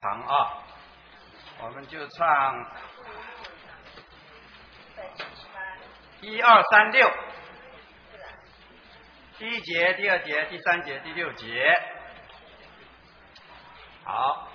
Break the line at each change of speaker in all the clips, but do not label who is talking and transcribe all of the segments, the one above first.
长啊，我们就唱一二三六，第一节、第二节、第三节、第六节，好。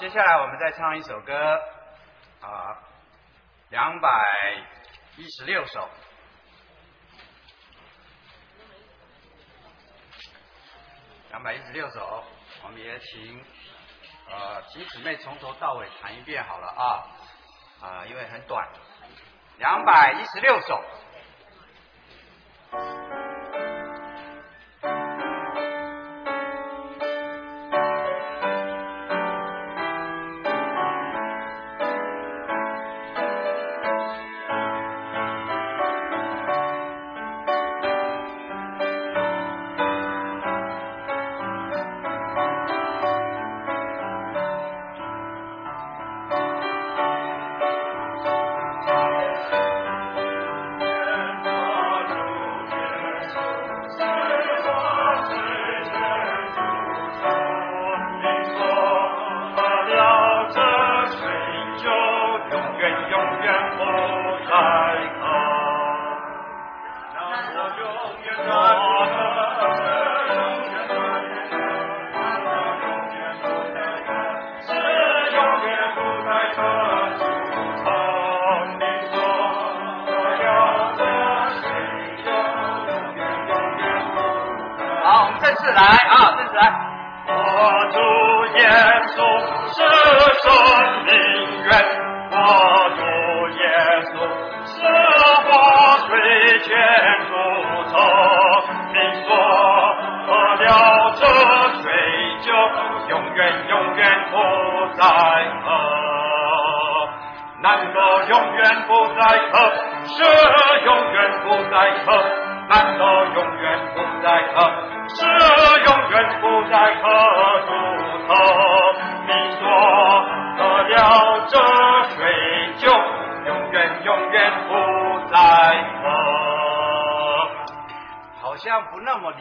接下来我们再唱一首歌，啊，两百一十六首，两百一十六首，我们也请呃请姊妹从头到尾弹一遍好了啊，啊，因为很短，两百一十六首。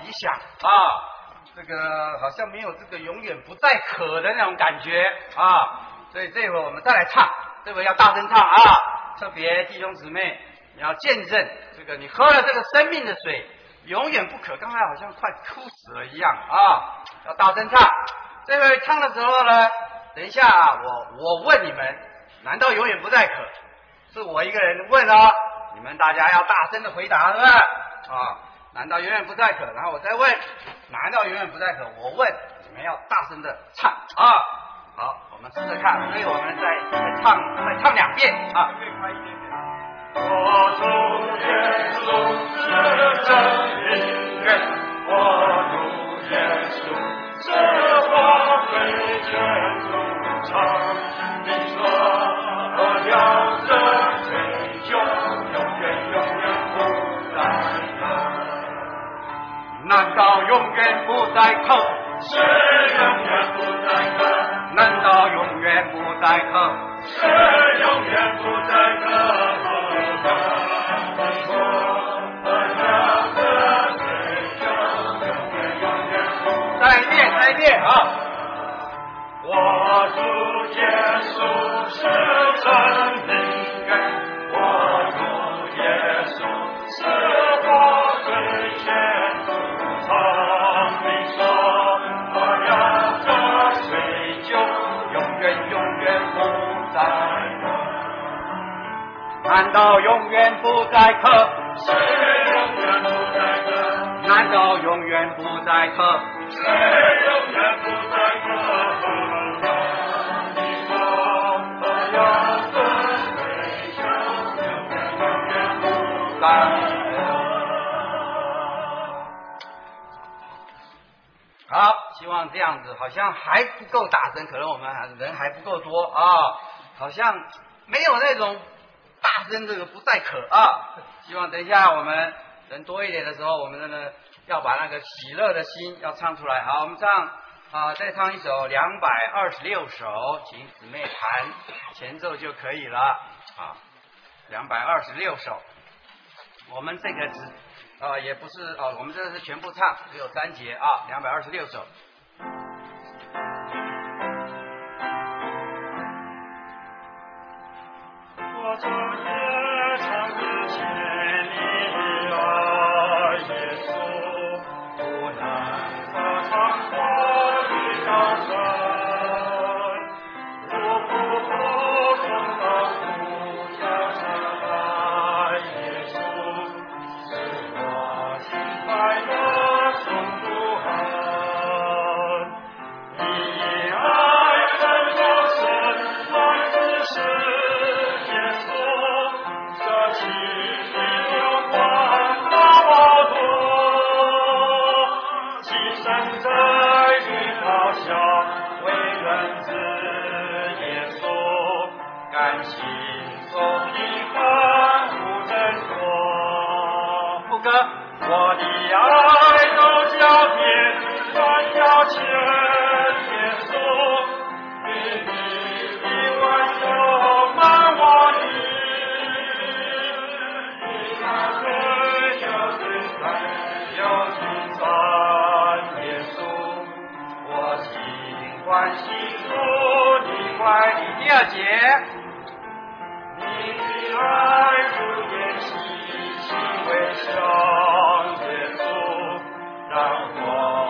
理想啊，这个好像没有这个永远不再渴的那种感觉啊。所以这回我们再来唱，这回要大声唱啊！特别弟兄姊妹，你要见证这个，你喝了这个生命的水，永远不渴。刚才好像快哭死了一样啊！要大声唱。这回唱的时候呢，等一下啊，我我问你们，难道永远不再渴？是我一个人问了，你们大家要大声的回答，是吧？啊。难道永远不再渴？然后我再问，难道永远不再渴？我问你们要大声的唱啊！好，我们试试看，所以我们再再唱再唱两遍啊，快一点点。
我祝耶稣是真灵人，我祝耶稣是花飞卷土长，你说我要
难道永远不再渴？
是永远不再渴。
难道永远不再渴？
是永远不再渴。
再一遍，再一遍啊！
我主耶稣是真灵人，我主
难道永远不再渴？
是永远不再渴，
难道永远不再渴？
是永远不再渴。你说我要这水就永远永远不再
好，希望这样子，好像还不够大声，可能我们还人还不够多啊，好像没有那种大声这个不再渴啊。希望等一下我们人多一点的时候，我们真的要把那个喜乐的心要唱出来。好，我们唱啊，再唱一首两百二十六首，请姊妹弹前奏就可以了啊。两百二十六首，我们这个只啊也不是哦，我们这个是全部唱，只有三节啊，两百二十六首。
我我的爱都交遍，传要全耶稣，比你的万有满我的，你那最有最赞，有尽赞耶稣，我心欢喜主你怀里。
第二节。
你的爱如烟气，气味像耶让我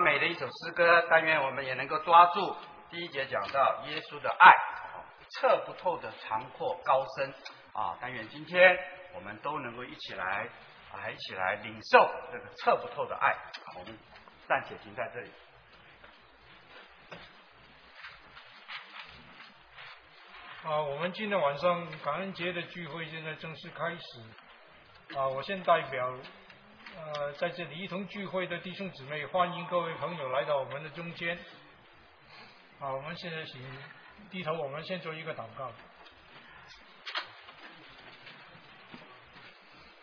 美
的一首诗歌，但愿我们也能够抓住第一节讲到耶稣的爱，测不透的长阔高深啊！但愿今天我们都能够一起来，啊，一起来领受这个测不透的爱。我们暂且停在这里。
啊，我们今天晚上感恩节的聚会现在正式开始。啊，我先代表。呃，在这里一同聚会的弟兄姊妹，欢迎各位朋友来到我们的中间。好，我们现在请低头，我们先做一个祷告。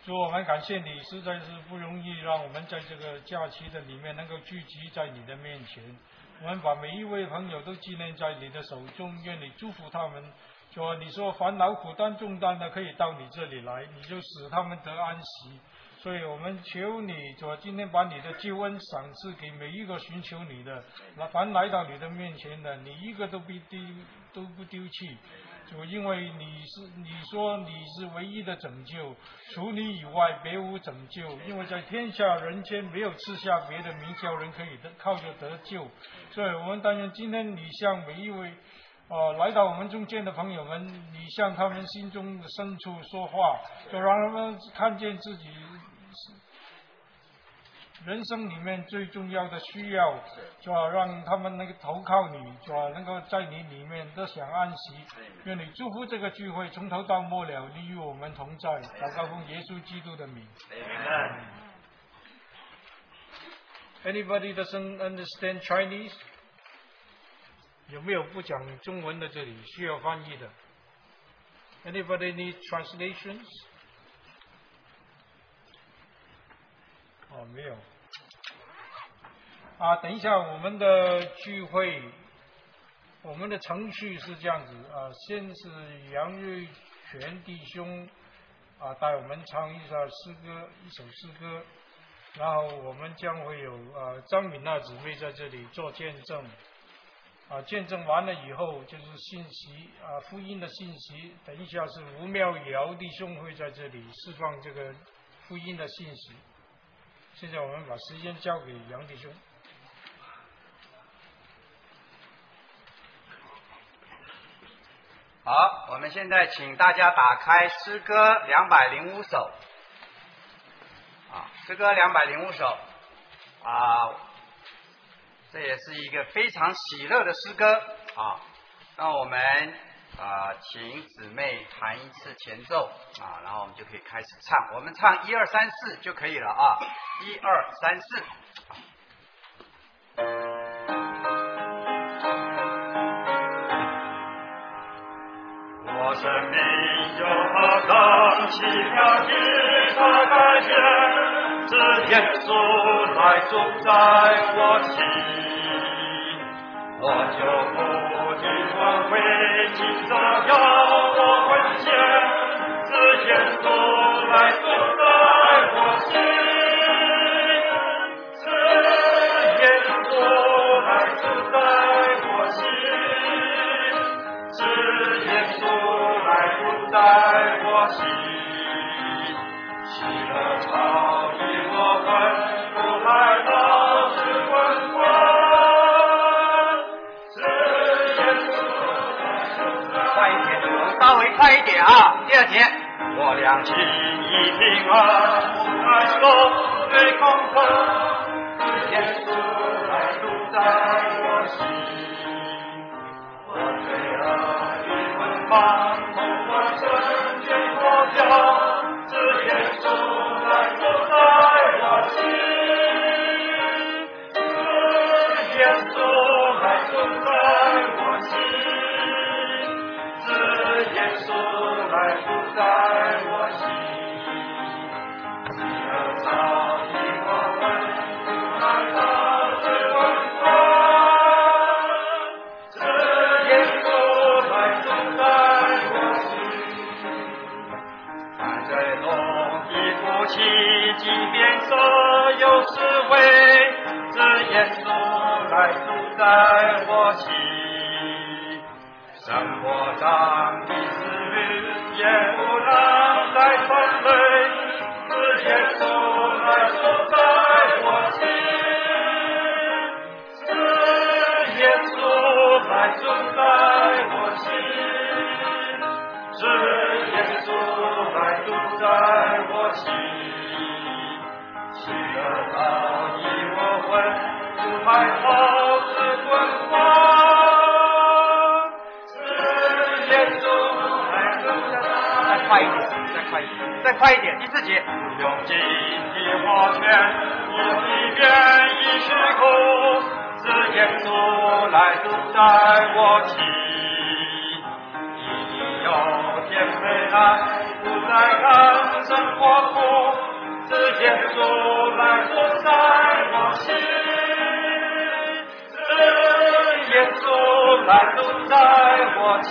主，我们感谢你，实在是不容易，让我们在这个假期的里面能够聚集在你的面前。我们把每一位朋友都纪念在你的手中，愿你祝福他们。说你说烦恼苦担重担的可以到你这里来，你就使他们得安息。所以我们求你，主今天把你的救恩赏赐给每一个寻求你的，那凡来到你的面前的，你一个都不丢，都不丢弃。主，因为你是你说你是唯一的拯救，除你以外别无拯救。因为在天下人间没有赐下别的名叫人可以得靠着得救。所以我们当然今天你向每一位，呃，来到我们中间的朋友们，你向他们心中的深处说话，就让他们看见自己。人生里面最重要的需要，就要让他们能够投靠你，就要能够在你里面都享安息。愿你祝福这个聚会从头到末了，你与我们同在。祷告奉耶稣基督的名。Anybody doesn't understand Chinese？有没有不讲中文的这里需要翻译的？Anybody need translations？哦，没有。啊，等一下，我们的聚会，我们的程序是这样子啊，先是杨瑞全弟兄啊带我们唱一首诗歌，一首诗歌，然后我们将会有啊张敏娜姊妹在这里做见证，啊见证完了以后就是信息啊福音的信息，等一下是吴妙瑶弟兄会在这里释放这个福音的信息。现在我们把时间交给杨弟兄。
好，我们现在请大家打开诗歌两百零五首，啊，诗歌两百零五首，啊，这也是一个非常喜乐的诗歌啊。那我们啊，请姊妹弹一次前奏啊，然后我们就可以开始唱。我们唱一二三四就可以了啊，一二三四。
生命有何等奇妙与他改变？只耶稣来住在我心，我就不惧光辉，今朝要我奉献。这耶稣来住在我心，在我心。我不是快一点我们稍
微快一点啊第二节
我俩情已平安不害怕没空同时间总会说我心我最爱的爸爸在我心。这耶稣来住在住在我心。喜乐早已我魂，主海涛是滚光。只耶稣来住在
再快一点，再快一点，再快一点。第四节，
用尽的花圈，一遍一虚空，只耶稣来住在我心。一有天黑暗，不再看生活苦，只耶稣来住在我心。只耶稣来住在我心。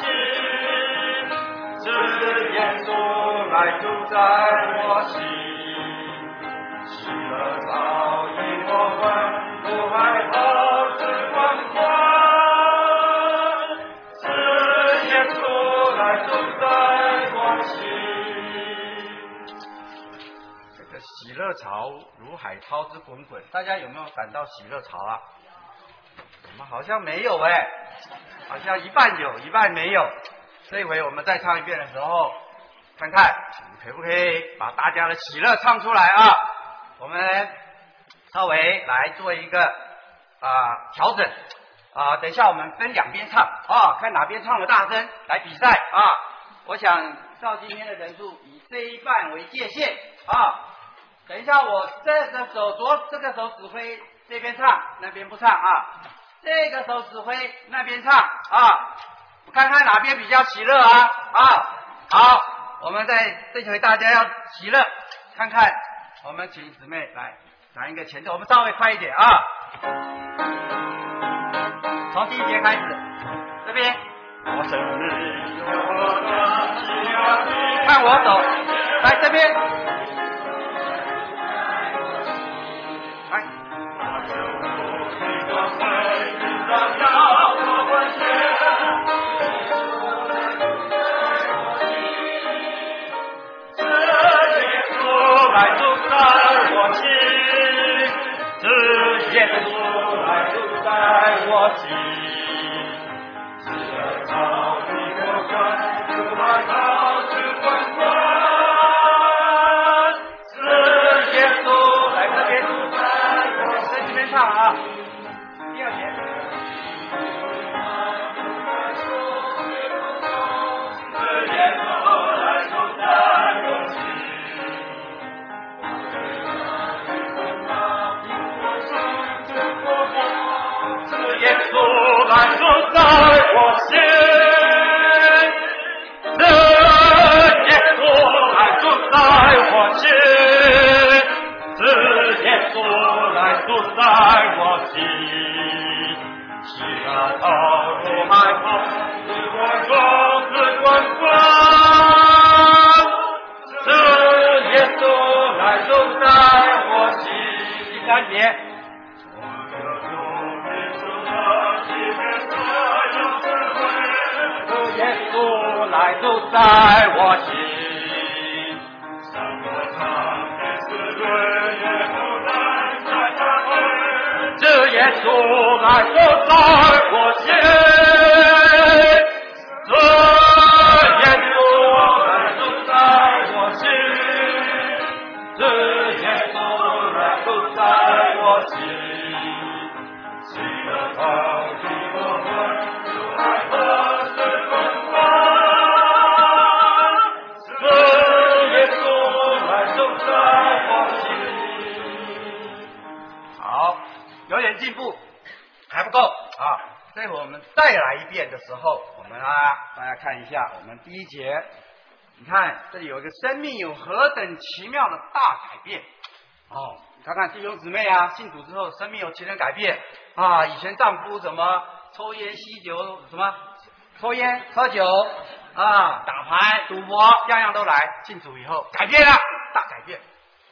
只耶稣来住在我心，喜乐早已我问，不害怕是光光。
喜乐潮如海涛之滚滚，大家有没有感到喜乐潮啊？我们好像没有哎，好像一半有，一半没有。这回我们再唱一遍的时候，看看可不可以把大家的喜乐唱出来啊？我们稍微来做一个啊、调整啊、等一下我们分两边唱啊，看哪边唱的大声来比赛啊。我想照今天的人数，以这一半为界限啊。等一下我这个手镯这个手指挥这边唱，那边不唱啊。这个手指挥那边唱啊。看看哪边比较喜乐啊啊！好，我们在这回大家要喜乐，看看我们请姊妹来弹一个前奏，我们稍微快一点啊。从第一节开始，这边
我生日
看我走，来这边，
耶稣来住在我心。只要住在我心。喜乐到如海涛，是我种子滚滚。只耶稣来住在我心。
第三节，
主耶稣来住在我心，主耶稣来住进步
还不够啊！所以我们再来一遍的时候，我们啊，大家看一下，我们第一节，你看这里有一个生命有何等奇妙的大改变哦！你看看弟兄姊妹啊，信主之后生命有奇人改变啊！以前丈夫什么抽烟、吸酒，什么抽烟、喝酒啊、打牌、赌博，样样都来。信主以后改变了，大改变。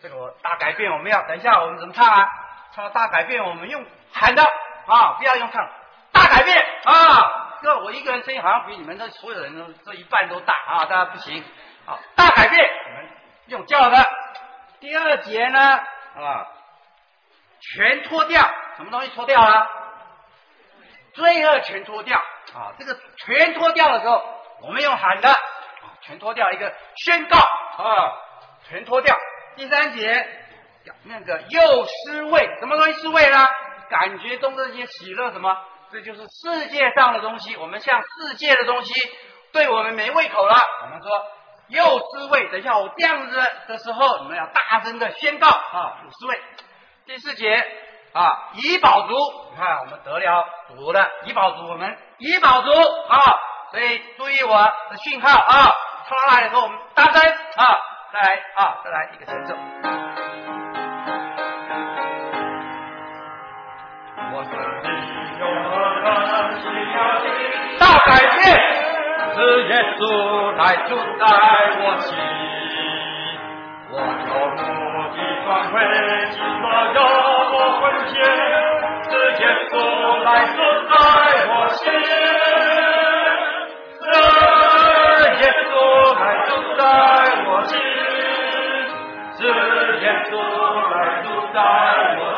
这个大改变，我们要等一下我们怎么唱啊？唱大改变，我们用喊的啊，不要用唱。大改变啊！这我一个人声音好像比你们这所有人都这一半都大啊！大家不行啊！大改变，我们用叫的。第二节呢啊，全脱掉，什么东西脱掉了？罪恶全脱掉啊！这个全脱掉的时候，我们用喊的，全脱掉一个宣告啊，全脱掉。第三节那个又失位，什么东西失位呢？感觉中的这些喜乐什么？这就是世界上的东西。我们向世界的东西对我们没胃口了。我们说又失味。等一下我这样子的时候，你们要大声的宣告啊，有失味。第四节啊，怡宝足，你看我们得了主的怡宝足，我们怡宝足啊。所以注意我的讯号啊，唱到那里的时候我们大声啊。再来啊，再来一个前奏。大改变，是耶稣来主宰我心。我有目的转回基督要我奉献，是耶稣来主宰我心。是耶稣来主宰我心。是耶稣来主宰我心，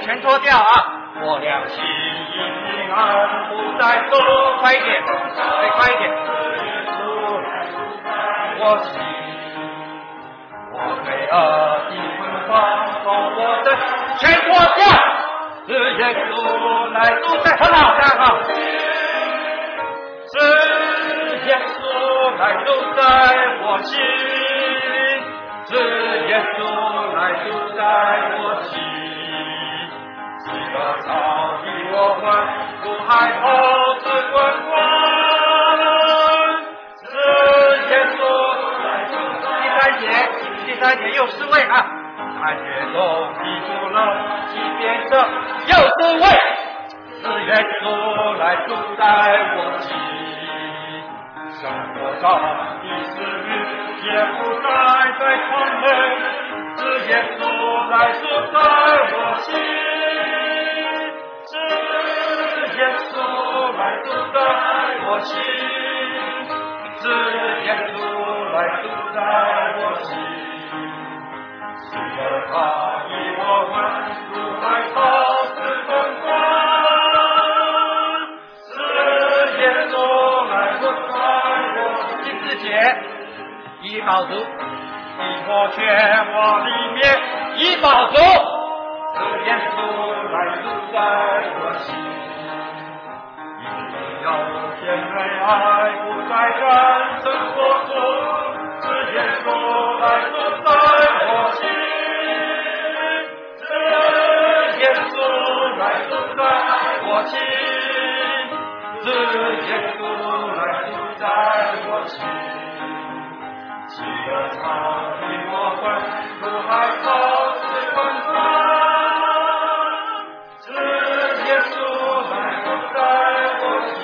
全脱掉啊！我良心已平安，不再受。快一点，再快一点。我心，我罪恶的捆绑从我的。全脱掉，是耶稣来主宰，很好，很好。来主宰我心，是耶稣来主宰我心。几个草地我们不害怕，只滚滚。是耶稣来主宰。第三节，第三节又是位啊。看月中的主了，即变色又是为是耶稣来主宰我心，生活上的私欲也不再在狂内，是耶稣来主宰我心，只耶稣来主宰我心，是耶稣来主宰我心。是的，他以我们如海涛似滚滚，一宝足，一破漩涡里面一宝足，是耶稣来主宰我心。因你有天为爱不再战胜所处，是耶稣来主宰我心。来主宰我心，是耶稣来主宰我心。喜乐草地我们如海涛似滚滚，是耶稣来主宰我心。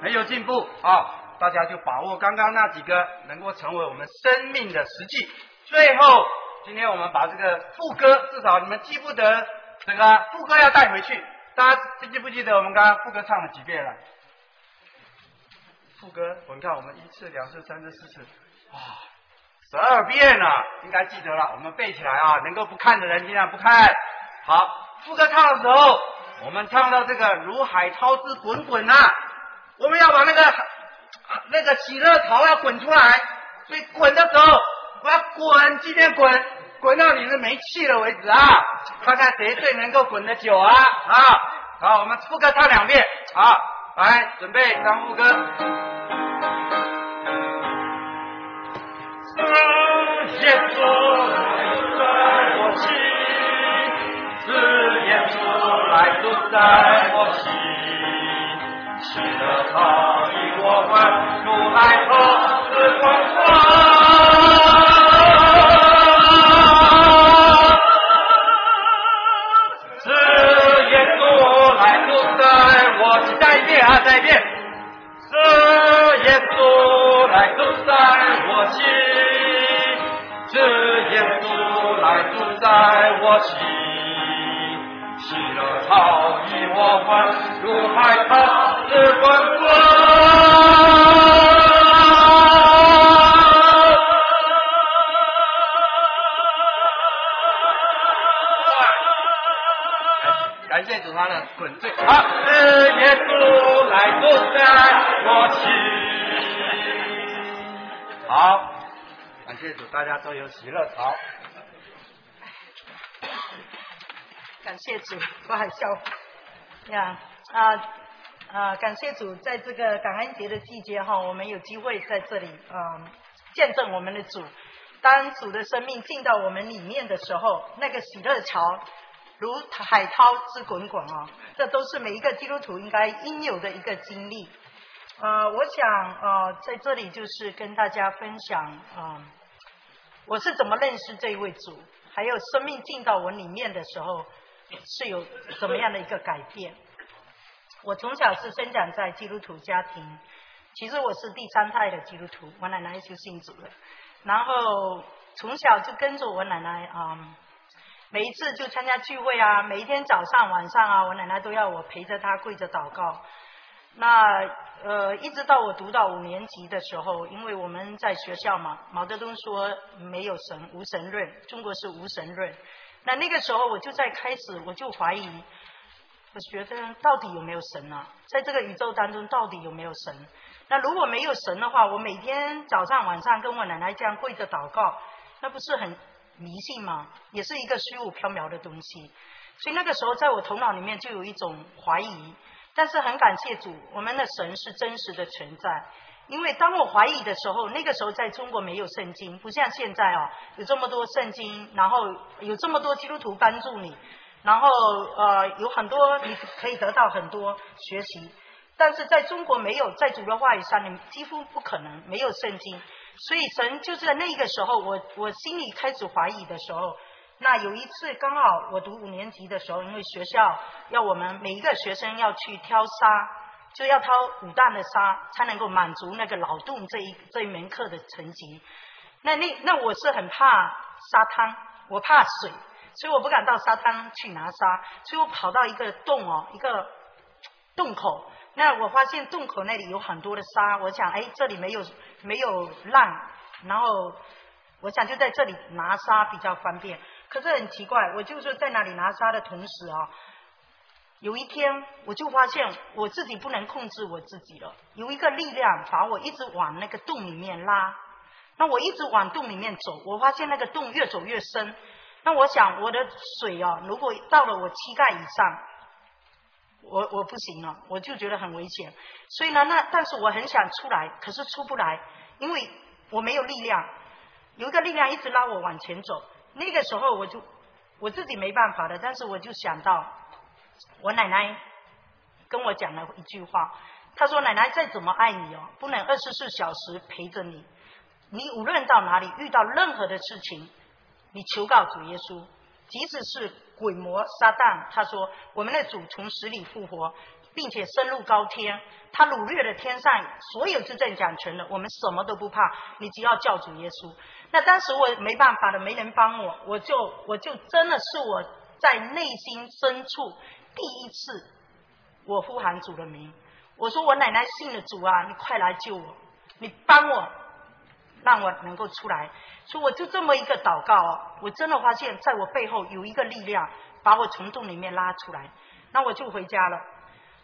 很有进步啊！大家就把握刚刚那几个，能够成为我们生命的实际。最后，今天我们把这个副歌，至少你们记不得。这个副歌要带回去，大家记不记得我们刚刚副歌唱了几遍了？副歌，我们看我们一次、两次、三次、四次，哇，十二遍了，应该记得了。我们背起来啊，能够不看的人尽量不看。好，副歌唱的时候，我们唱到这个如海涛之滚滚啊，我们要把那个那个喜乐潮要滚出来，所以滚的时候我要滚，今天滚。滚到你是没气了为止啊！看看谁最能够滚得久啊！啊，好，我们副歌唱两遍啊。来准备当副歌。
耶稣来住在我心，是耶稣来住在我心，喜乐他与我们如来同是光光。我心，喜乐超与我欢如海涛之滚滚。
感谢主他的滚醉。
好，是耶稣来住在我心。
好，感谢主，大家都有喜乐潮。
感谢主，不好笑呀啊啊！感谢主，在这个感恩节的季节哈，我们有机会在这里嗯见证我们的主。当主的生命进到我们里面的时候，那个喜乐潮如海涛之滚滚啊！这都是每一个基督徒应该应有的一个经历。呃，我想呃在这里就是跟大家分享啊、我是怎么认识这一位主，还有生命进到我里面的时候是有怎么样的一个改变。我从小是生长在基督徒家庭，其实我是第三代的基督徒，我奶奶就信主了，然后从小就跟着我奶奶啊、嗯每一次就参加聚会啊，每一天早上晚上啊，我奶奶都要我陪着她跪着祷告。那呃，一直到我读到五年级的时候，因为我们在学校嘛，毛泽东说没有神，无神论，中国是无神论。那那个时候我就在开始，我就怀疑，我觉得到底有没有神啊？在这个宇宙当中，到底有没有神？那如果没有神的话，我每天早上晚上跟我奶奶这样跪着祷告，那不是很迷信吗？也是一个虚无缥缈的东西。所以那个时候，在我头脑里面就有一种怀疑。但是很感谢主，我们的神是真实的存在。因为当我怀疑的时候，那个时候在中国没有圣经，不像现在哦，有这么多圣经，然后有这么多基督徒帮助你，然后呃有很多你可以得到很多学习。但是在中国没有，在主的话语上，你几乎不可能没有圣经。所以神就是在那个时候，我我心里开始怀疑的时候，那有一次刚好我读五年级的时候，因为学校要我们每一个学生要去挑沙，就要掏五担的沙，才能够满足那个劳动这一这一门课的成绩。那那那我是很怕沙滩，我怕水，所以我不敢到沙滩去拿沙，所以我跑到一个洞哦，一个洞口。那我发现洞口那里有很多的沙，我想哎这里没有没有浪，然后我想就在这里拿沙比较方便。可是很奇怪，我就是在那里拿沙的同时啊，有一天我就发现我自己不能控制我自己了，有一个力量把我一直往那个洞里面拉。那我一直往洞里面走，我发现那个洞越走越深。那我想我的水啊，如果到了我膝盖以上，我我不行了，我就觉得很危险。所以呢，那但是我很想出来，可是出不来，因为我没有力量，有一个力量一直拉我往前走。那个时候我就我自己没办法的，但是我就想到我奶奶跟我讲了一句话，她说：“奶奶再怎么爱你哦，不能二十四小时陪着你。你无论到哪里遇到任何的事情，你求告主耶稣，即使是鬼魔撒旦，他说我们的主从死里复活，并且升入高天，他掳掠了天上所有执政掌权的，我们什么都不怕，你只要叫主耶稣。那当时我没办法的，没人帮我，我就我就真的是我在内心深处第一次，我呼喊主的名，我说我奶奶信了主啊，你快来救我，你帮我。让我能够出来，所以我就这么一个祷告哦，我真的发现在我背后有一个力量把我从洞里面拉出来，那我就回家了。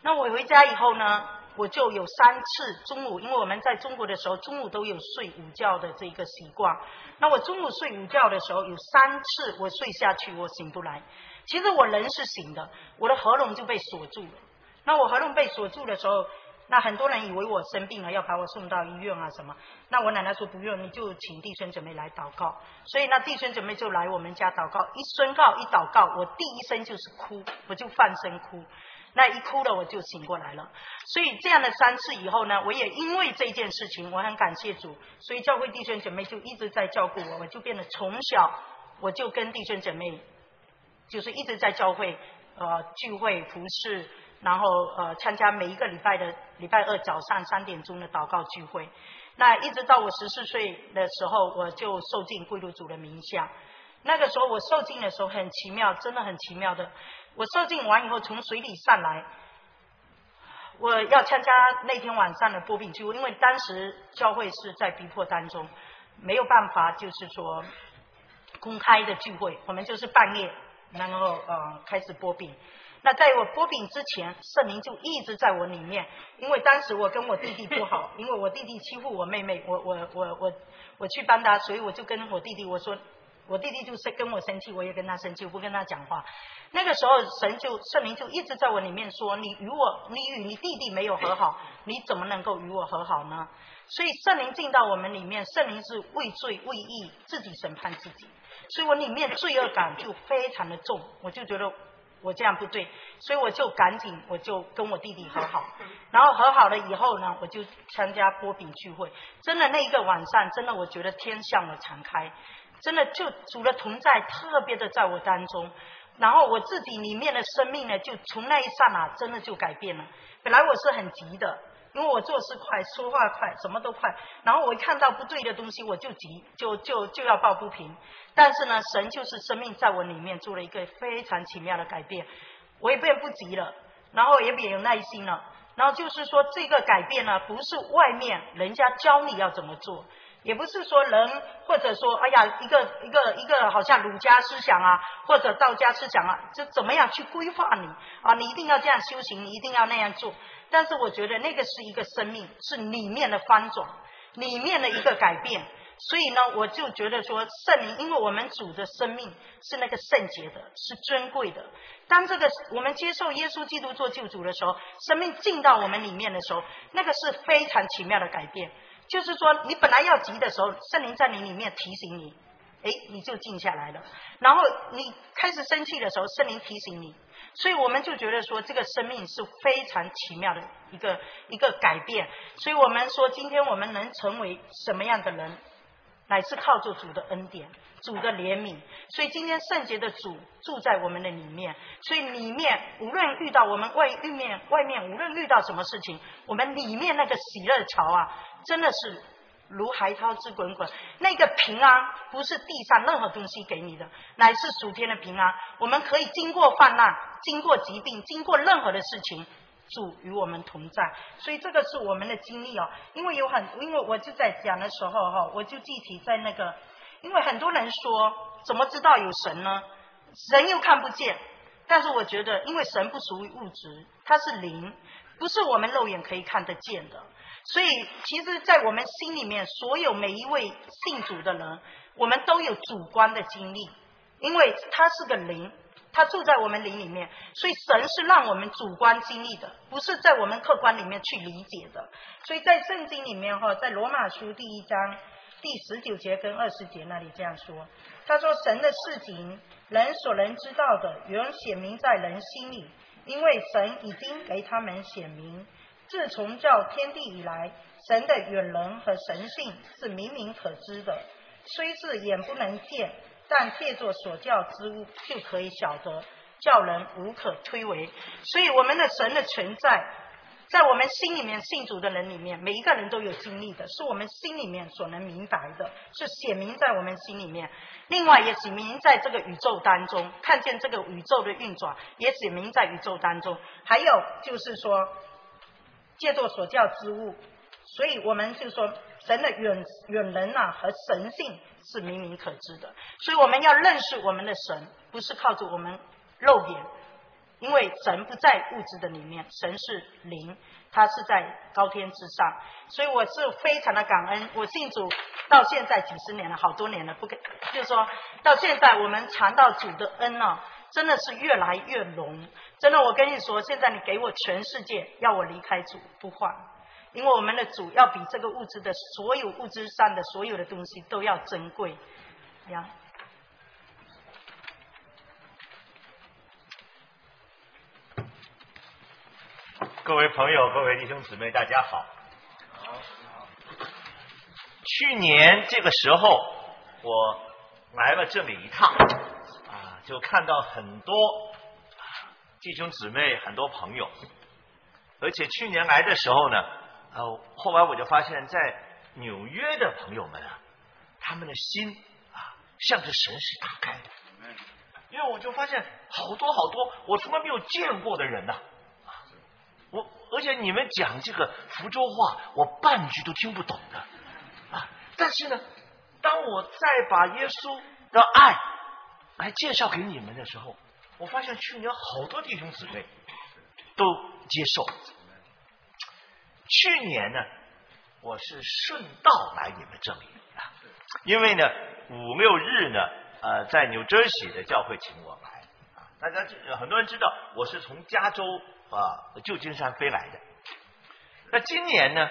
那我回家以后呢，我就有三次中午，因为我们在中国的时候中午都有睡午觉的这个习惯。那我中午睡午觉的时候有三次我睡下去我醒不来，其实我人是醒的，我的喉咙就被锁住了。那我喉咙被锁住的时候，那很多人以为我生病了，要把我送到医院啊什么。那我奶奶说不用，你就请弟兄姊妹来祷告。所以那弟兄姊妹就来我们家祷告，一宣告一祷告，我第一声就是哭，我就放声哭。那一哭了我就醒过来了。所以这样的三次以后呢，我也因为这件事情，我很感谢主。所以教会弟兄姐妹就一直在照顾我，我就变得从小我就跟弟兄姐妹，就是一直在教会呃聚会服侍。然后呃，参加每一个礼拜的礼拜二早上三点钟的祷告聚会。那一直到我十四岁的时候，我就受尽归路主的名下。那个时候我受尽的时候很奇妙，真的很奇妙的。我受尽完以后从水里上来，我要参加那天晚上的波饼聚会，因为当时教会是在逼迫当中，没有办法就是说公开的聚会，我们就是半夜然后呃开始波饼。那在我波饼之前，圣灵就一直在我里面，因为当时我跟我弟弟不好，因为我弟弟欺负我妹妹，我我我我我去帮他，所以我就跟我弟弟我说，我弟弟就是跟我生气，我也跟他生气，我不跟他讲话。那个时候，神就圣灵就一直在我里面说，你与我，你与你弟弟没有和好，你怎么能够与我和好呢？所以圣灵进到我们里面，圣灵是畏罪畏义，自己审判自己，所以我里面罪恶感就非常的重，我就觉得。我这样不对，所以我就赶紧，我就跟我弟弟和好，然后和好了以后呢，我就参加波比聚会。真的那一个晚上，真的我觉得天向我敞开，真的就主的同在特别的在我当中，然后我自己里面的生命呢，就从那一刹那真的就改变了。本来我是很急的。因为我做事快，说话快，什么都快。然后我一看到不对的东西，我就急，就就就要抱不平。但是呢，神就是生命在我里面做了一个非常奇妙的改变，我也变不急了，然后也变有耐心了。然后就是说，这个改变呢，不是外面人家教你要怎么做。也不是说人，或者说，哎呀，一个一个一个，好像儒家思想啊，或者道家思想啊，就怎么样去规划你啊？你一定要这样修行，你一定要那样做。但是我觉得那个是一个生命，是里面的翻转，里面的一个改变。所以呢，我就觉得说，圣灵，因为我们主的生命是那个圣洁的，是尊贵的。当这个我们接受耶稣基督做救主的时候，生命进到我们里面的时候，那个是非常奇妙的改变。就是说，你本来要急的时候，圣灵在你里面提醒你，哎，你就静下来了。然后你开始生气的时候，圣灵提醒你，所以我们就觉得说，这个生命是非常奇妙的一个一个改变。所以我们说，今天我们能成为什么样的人？乃是靠着主的恩典，主的怜悯，所以今天圣洁的主住在我们的里面，所以里面无论遇到我们外面外面无论遇到什么事情，我们里面那个喜乐潮啊，真的是如海涛之滚滚，那个平安不是地上任何东西给你的，乃是属天的平安。我们可以经过患难，经过疾病，经过任何的事情。主与我们同在，所以这个是我们的经历哦。因为有很，因为我就在讲的时候哈，我就具体在那个，因为很多人说怎么知道有神呢？神又看不见，但是我觉得，因为神不属于物质，它是灵，不是我们肉眼可以看得见的。所以，其实，在我们心里面，所有每一位信主的人，我们都有主观的经历，因为他是个灵。他住在我们灵里面，所以神是让我们主观经历的，不是在我们客观里面去理解的。所以在圣经里面哈，在罗马书第一章第十九节跟二十节那里这样说：他说神的事情，人所能知道的，原显明在人心里，因为神已经给他们显明。自从造天地以来，神的远人和神性是明明可知的，虽是眼不能见。但借作所教之物，就可以晓得，叫人无可推诿。所以我们的神的存在，在我们心里面信主的人里面，每一个人都有经历的，是我们心里面所能明白的，是显明在我们心里面。另外也显明在这个宇宙当中，看见这个宇宙的运转，也显明在宇宙当中。还有就是说，借作所教之物，所以我们就说。神的远远人呐和神性是明明可知的，所以我们要认识我们的神，不是靠着我们肉眼，因为神不在物质的里面，神是灵，他是在高天之上，所以我是非常的感恩。我信主到现在几十年了，好多年了，不给，就是说到现在我们尝到主的恩呢，真的是越来越浓。真的，我跟你说，现在你给我全世界，要我离开主不换，因为我们的主要比这个物质的所有物质上的所有的东西都要珍贵呀。
各位朋友，各位弟兄姊妹，大家好。去年这个时候，我来了这里一趟，就看到很多弟兄姊妹、很多朋友。而且去年来的时候呢，呃，后来我就发现，在纽约的朋友们啊，他们的心啊，向着神是打开的。因为我就发现好多好多我从来没有见过的人呐、我而且你们讲这个福州话，我半句都听不懂的啊！但是呢，当我再把耶稣的爱来介绍给你们的时候，我发现去年好多弟兄姊妹都接受。去年呢，我是顺道来你们这里啊，因为呢五六日呢，呃，在纽泽西的教会请我来啊，大家知很多人知道我是从加州啊旧金山飞来的。那今年呢，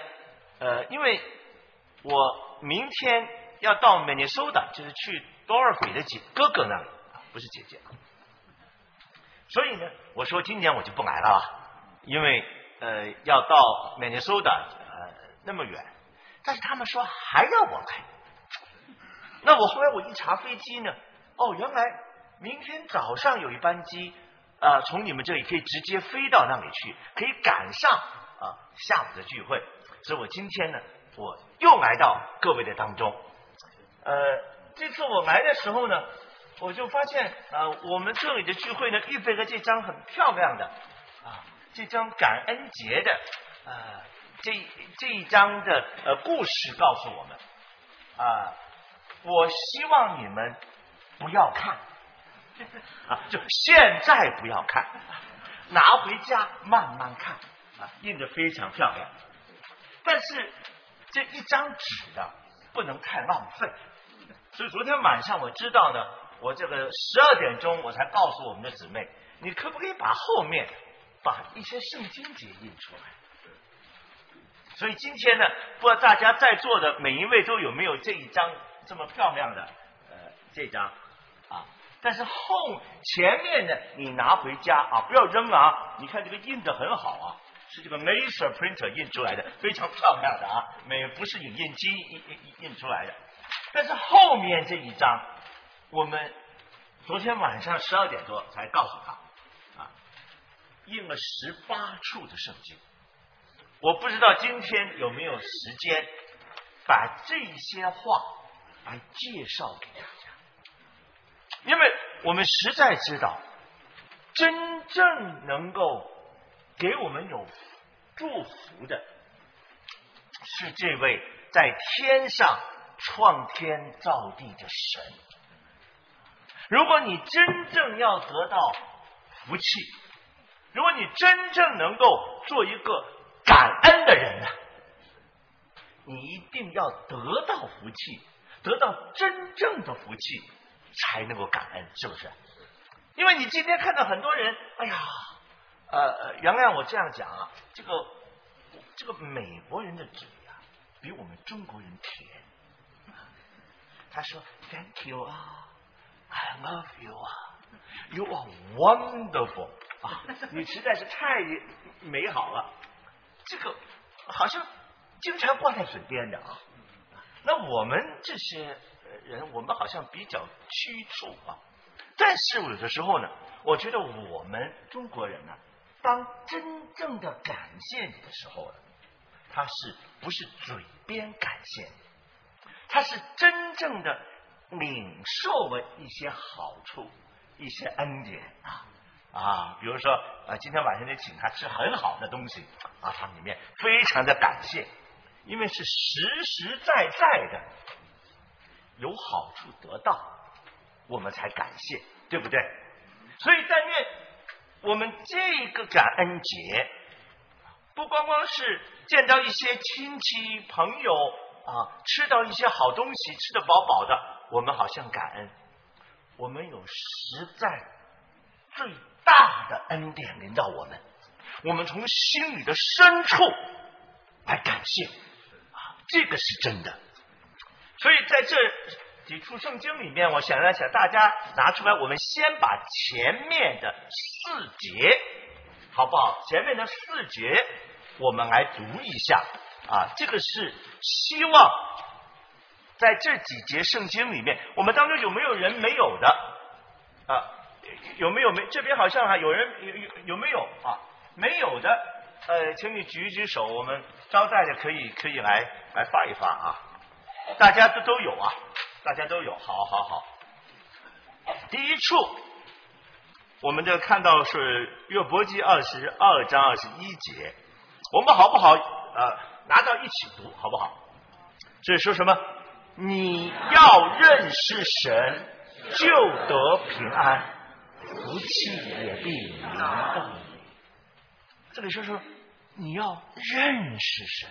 呃，因为我明天要到 Minnesota，就是去 Dorothy 的姐哥哥那里，不是姐姐，所以呢，我说今年我就不来了，因为呃要到 Minnesota 呃那么远，但是他们说还要我来，那我后来我一查飞机呢，哦，原来明天早上有一班机，呃，从你们这里可以直接飞到那里去，可以赶上啊下午的聚会，所以我今天呢，我又来到各位的当中，呃，这次我来的时候呢，我就发现呃，我们这里的聚会呢，预备了这张很漂亮的啊，这张感恩节的呃这这一张的呃故事告诉我们啊。我希望你们不要看 啊，就现在不要看，拿回家慢慢看啊，印的非常漂亮。但是这一张纸呢，不能太浪费。所以昨天晚上我知道呢，我这个十二点钟我才告诉我们的姊妹，你可不可以把后面把一些圣经节印出来？所以今天呢，不知道大家在座的每一位都有没有这一张这么漂亮的呃这张啊？但是后前面呢，你拿回家啊，不要扔啊！你看这个印的很好啊，是这个 laser printer 印出来的，非常漂亮的啊，没不是影印机印印印出来的。但是后面这一张，我们昨天晚上十二点多才告诉他啊，印了十八处的圣经。我不知道今天有没有时间把这些话来介绍给大家，因为我们实在知道，真正能够给我们有祝福的，是这位在天上创天造地的神。如果你真正要得到福气，如果你真正能够做一个感恩的人呢、你一定要得到福气，得到真正的福气，才能够感恩，是不是？因为你今天看到很多人，哎呀，呃，原谅我这样讲啊，这个这个美国人的嘴啊，比我们中国人甜。他说：“Thank you 啊，I love you 啊，You are wonderful 啊，你实在是太美好了。”这个好像经常挂在嘴边的啊。那我们这些人，我们好像比较屈处啊。但是有的时候呢，我觉得我们中国人呢、当真正的感谢你的时候呢，他是不是嘴边感谢你？他是真正的领受了一些好处，一些恩典啊。啊，比如说，啊，今天晚上你请他吃很好的东西，啊，他里面非常的感谢，因为是实实在在的有好处得到，我们才感谢，对不对？所以但愿我们这个感恩节，不光光是见到一些亲戚朋友啊，吃到一些好东西，吃得饱饱的，我们好像感恩，我们有实在。最大的恩典临到我们，我们从心里的深处来感谢啊，这个是真的。所以在这几处圣经里面，我想让想大家拿出来，我们先把前面的四节，好不好？前面的四节我们来读一下啊，这个是希望在这几节圣经里面，我们当中有没有人没有的啊？有没有没？这边好像还有人有有有没有啊？没有的，呃，请你举一举手，我们招待的可以可以来来发一发啊。大家都都有啊，大家都有，好好好。第一处，我们就看到是约伯记二十二章二十一节，我们好不好？呃，拿到一起读好不好？这说什么？你要认识神，就得平安。福气也必临到你。这里说说，你要认识神，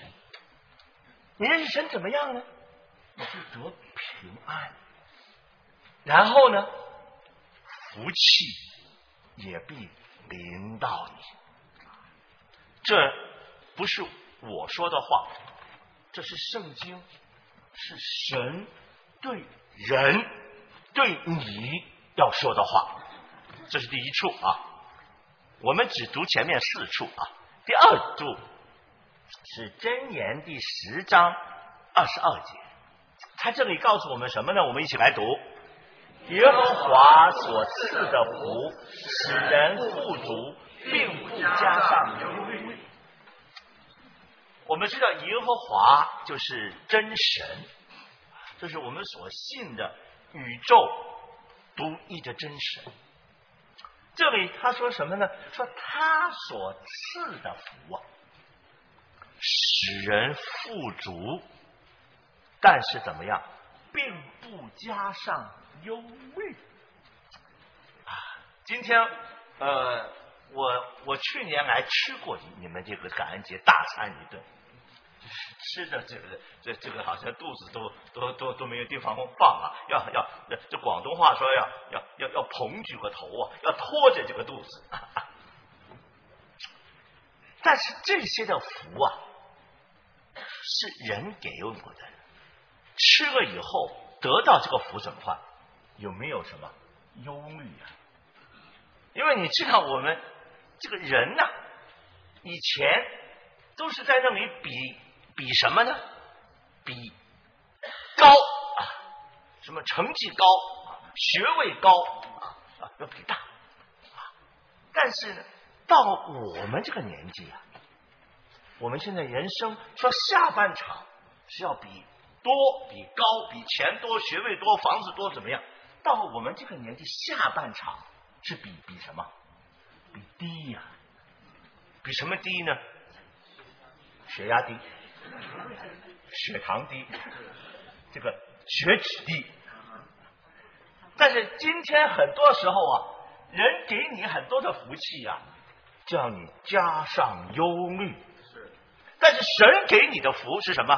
你认识神怎么样呢？你就得平安。然后呢，福气也必临到你。这不是我说的话，这是圣经，是神对人对你要说的话。这是第一处啊，我们只读前面四处啊。第二处是箴言第十章二十二节，他这里告诉我们什么呢？我们一起来读：耶和华所赐的福，使人富足，并不加上忧虑。我们知道耶和华就是真神，这是我们所信的宇宙独一的真神。这里他说什么呢？说他所赐的福啊，使人富足，但是怎么样，并不加上忧虑。今天呃，我我去年来吃过你们这个感恩节大餐一顿。吃的这个这这个好像肚子都都都都没有地方放啊！要要这广东话说要要要要捧举个头啊，要拖着这个肚子。但是这些的福啊，是人给我的，吃了以后得到这个福怎么办？有没有什么忧虑啊？因为你知道我们这个人呐，以前都是在那里比。比什么呢？比高啊，什么成绩高啊，学位高啊啊，要比大啊。但是呢，到我们这个年纪啊，我们现在人生说下半场是要比多、比高、比钱多、学位多、房子多怎么样？到我们这个年纪下半场是比比什么？比低呀？比什么低呢？血压低。血糖低，这个血脂低，但是今天很多时候啊，人给你很多的福气呀，叫你加上忧虑。是，但是神给你的福是什么？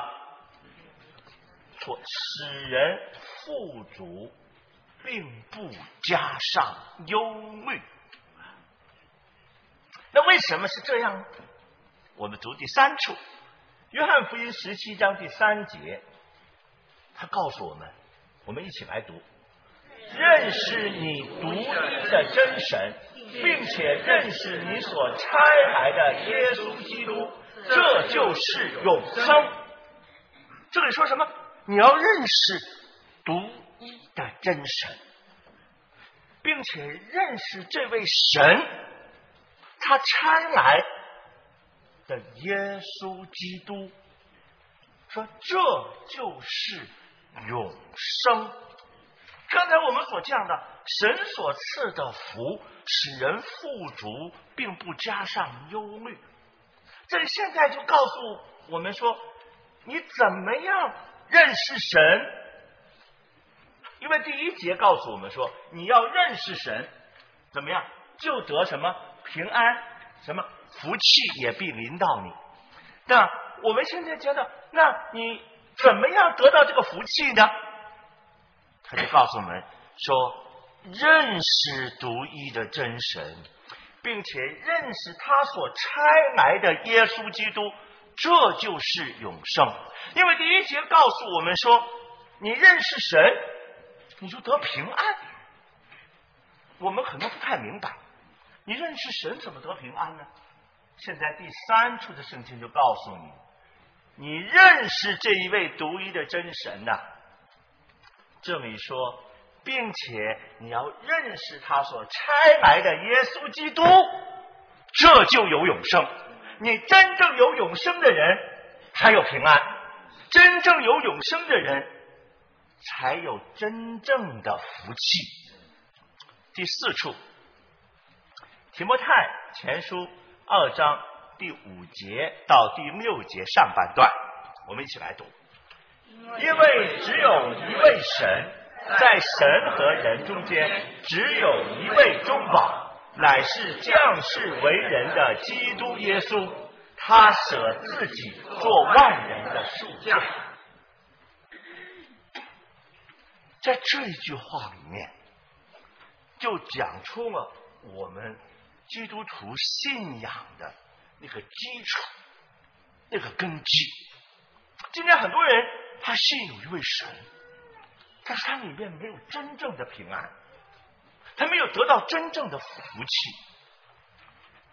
说使人富足，并不加上忧虑。那为什么是这样？我们读第三处。约翰福音十七章第三节，他告诉我们，我们一起来读：认识你独一的真神，并且认识你所差来的耶稣基督，这就是永生。这里说什么？你要认识独一的真神，并且认识这位神，他差来。的耶稣基督说：“这就是永生。刚才我们所讲的，神所赐的福，使人富足，并不加上忧虑。这里现在就告诉我们说，你怎么样认识神？因为第一节告诉我们说，你要认识神，怎么样就得什么平安？什么？”福气也必临到你。那我们现在觉得，那你怎么样得到这个福气呢？他就告诉我们说：认识独一的真神，并且认识他所差来的耶稣基督，这就是永生。因为第一节告诉我们说，你认识神，你就得平安。我们可能不太明白，你认识神怎么得平安呢？现在第三处的圣经就告诉你，你认识这一位独一的真神呐。这么一说，并且你要认识他所差来的耶稣基督，这就有永生。你真正有永生的人，才有平安；真正有永生的人，才有真正的福气。第四处，提摩太前书二章第五节到第六节上半段，我们一起来读。因为只有一位神，在神和人中间，只有一位中保，乃是降世为人的基督耶稣。他舍自己做万人的赎价。在这一句话里面，就讲出了我们基督徒信仰的那个基础、那个根基。今天很多人他信有一位神，但是他里面没有真正的平安，他没有得到真正的福气。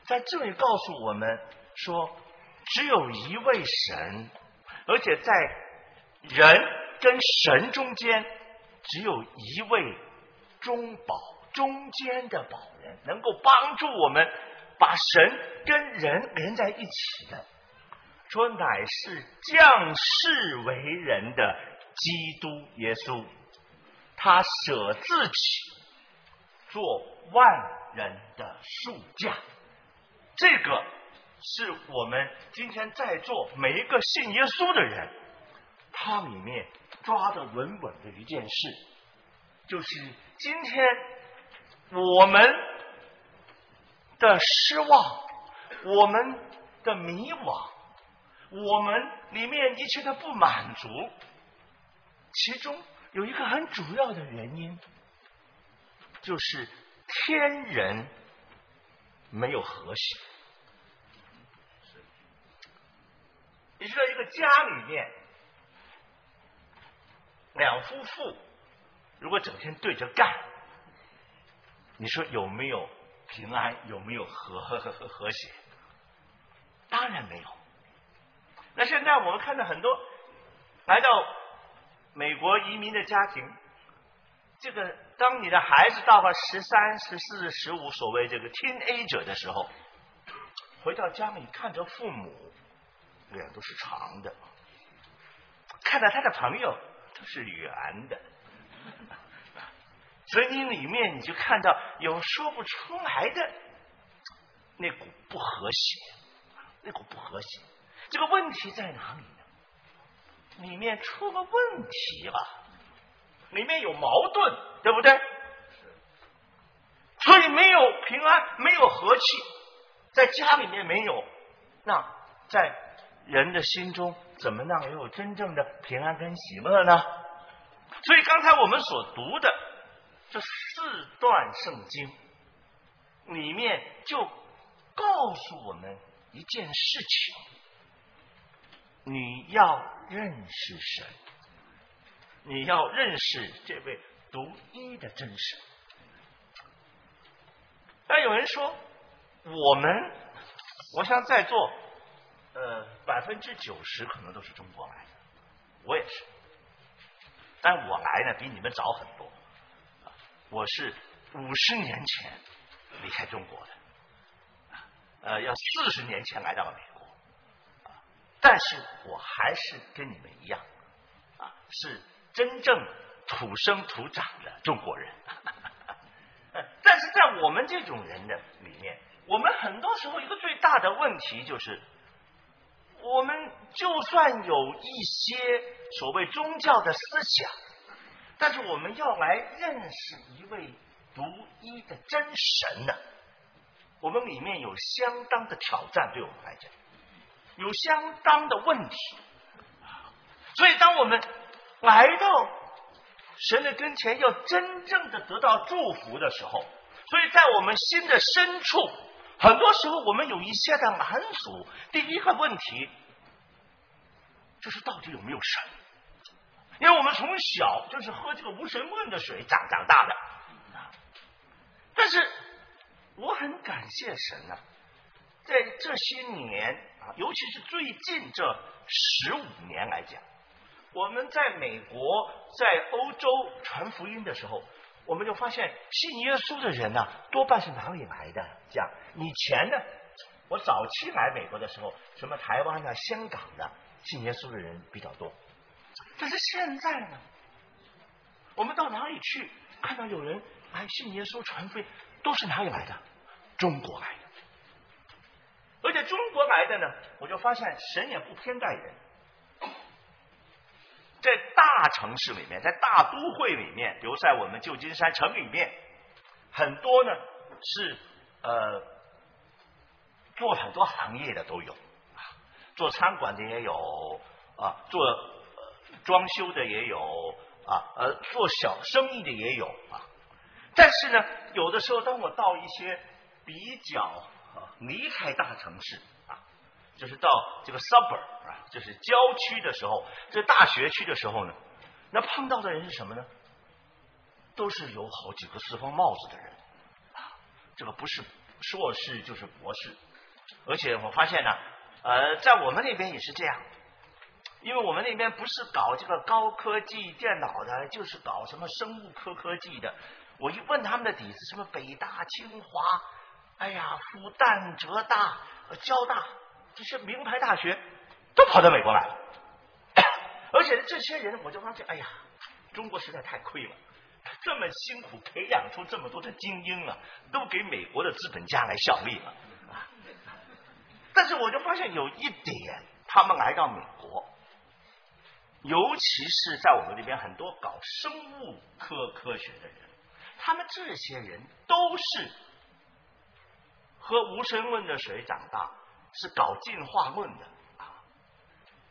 在这里告诉我们说，只有一位神，而且在人跟神中间，只有一位中保。中间的保人能够帮助我们把神跟人连在一起的，说乃是降世为人的基督耶稣，他舍自己做万人的数价，这个是我们今天在座每一个信耶稣的人，他里面抓的稳稳的一件事，就是今天。我们的失望，我们的迷惘，我们里面一切的不满足，其中有一个很主要的原因，就是天人没有和谐。你知道，一个家里面两夫妇如果整天对着干。你说有没有平安？有没有和 和和和和谐？当然没有。那现在我们看到很多来到美国移民的家庭，这个当你的孩子到了十三、十四、十五，所谓这个 teenager 的时候，回到家里看着父母脸都是长的，看到他的朋友都是圆的。所以你里面你就看到有说不出来的那股不和谐，那股不和谐。这个问题在哪里呢？里面出了问题了，里面有矛盾，对不对？所以没有平安，没有和气，在家里面没有，那在人的心中怎么能有真正的平安跟喜乐呢？所以刚才我们所读的。这四段圣经里面就告诉我们一件事情：你要认识神，你要认识这位独一的真神。但有人说，我们，我想在座，呃，百分之九十可能都是中国来的，我也是，但我来呢，比你们早很多。我是五十年前离开中国的，呃，要四十年前来到了美国，但是我还是跟你们一样，啊，是真正土生土长的中国人。但是在我们这种人的里面，我们很多时候一个最大的问题就是，我们就算有一些所谓宗教的思想。但是我们要来认识一位独一的真神呢，我们里面有相当的挑战，对我们来讲，有相当的问题。所以，当我们来到神的跟前要真正的得到祝福的时候，所以在我们心的深处，很多时候我们有一些的满足。第一个问题就是到底有没有神？因为我们从小就是喝这个无神论的水长长大的，但是我很感谢神啊，在这些年啊，尤其是最近这十五年来讲。我们在美国、在欧洲传福音的时候，我们就发现信耶稣的人呢，多半是哪里来的？讲以前呢，我早期来美国的时候，什么台湾的、香港的信耶稣的人比较多。但是现在呢，我们到哪里去看到有人来信耶稣传福音，都是哪里来的？中国来的。而且中国来的呢，我就发现神也不偏待人。在大城市里面，在大都会里面，比如在我们旧金山城里面，很多呢是呃做很多行业的都有，做餐馆的也有啊，做装修的也有啊，呃，做小生意的也有啊。但是呢，有的时候当我到一些比较啊离开大城市啊。就是到这个 suburb 啊，就是郊区的时候，这大学区的时候呢，那碰到的人是什么呢？都是有好几个四方帽子的人啊，这个不是硕士就是博士，而且我发现呢，呃，在我们那边也是这样，因为我们那边不是搞这个高科技电脑的，就是搞什么生物科科技的。我一问他们的底子，什么北大、清华，哎呀，复旦、浙大、交大。这些名牌大学都跑到美国来了，而且这些人，我就发现，哎呀，中国实在太亏了，这么辛苦培养出这么多的精英啊，都给美国的资本家来效力了啊。但是我就发现有一点，他们来到美国，尤其是在我们这边很多搞生物科科学的人，他们这些人都是喝无神论的水长大。是搞进化论的啊，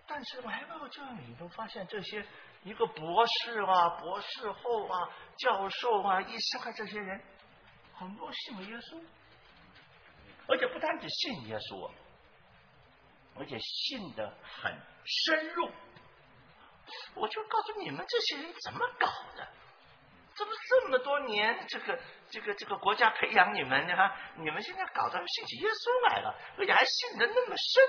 但是来到这里都发现这些一个博士啊、博士后啊、教授啊，一下这些人很多信了耶稣，而且不单只信耶稣，而且信的很深入。我就告诉你们，这些人怎么搞的？这不这么多年，这个这个这个国家培养你们呢？你们现在搞到信起耶稣来了，而且还信的那么深。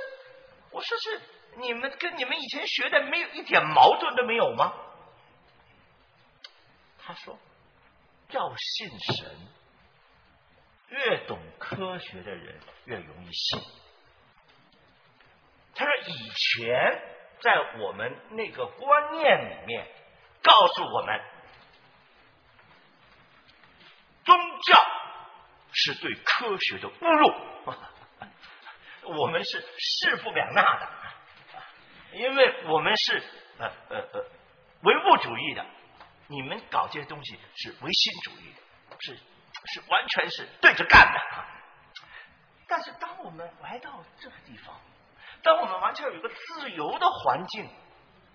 我说是你们跟你们以前学的没有一点矛盾都没有吗？他说要信神，越懂科学的人越容易信。他说以前在我们那个观念里面告诉我们。宗教是对科学的侮辱，我们是势不两纳的，因为我们是呃呃呃唯物主义的，你们搞这些东西是唯心主义的，是是完全是对着干的。但是当我们来到这个地方，当我们完全有一个自由的环境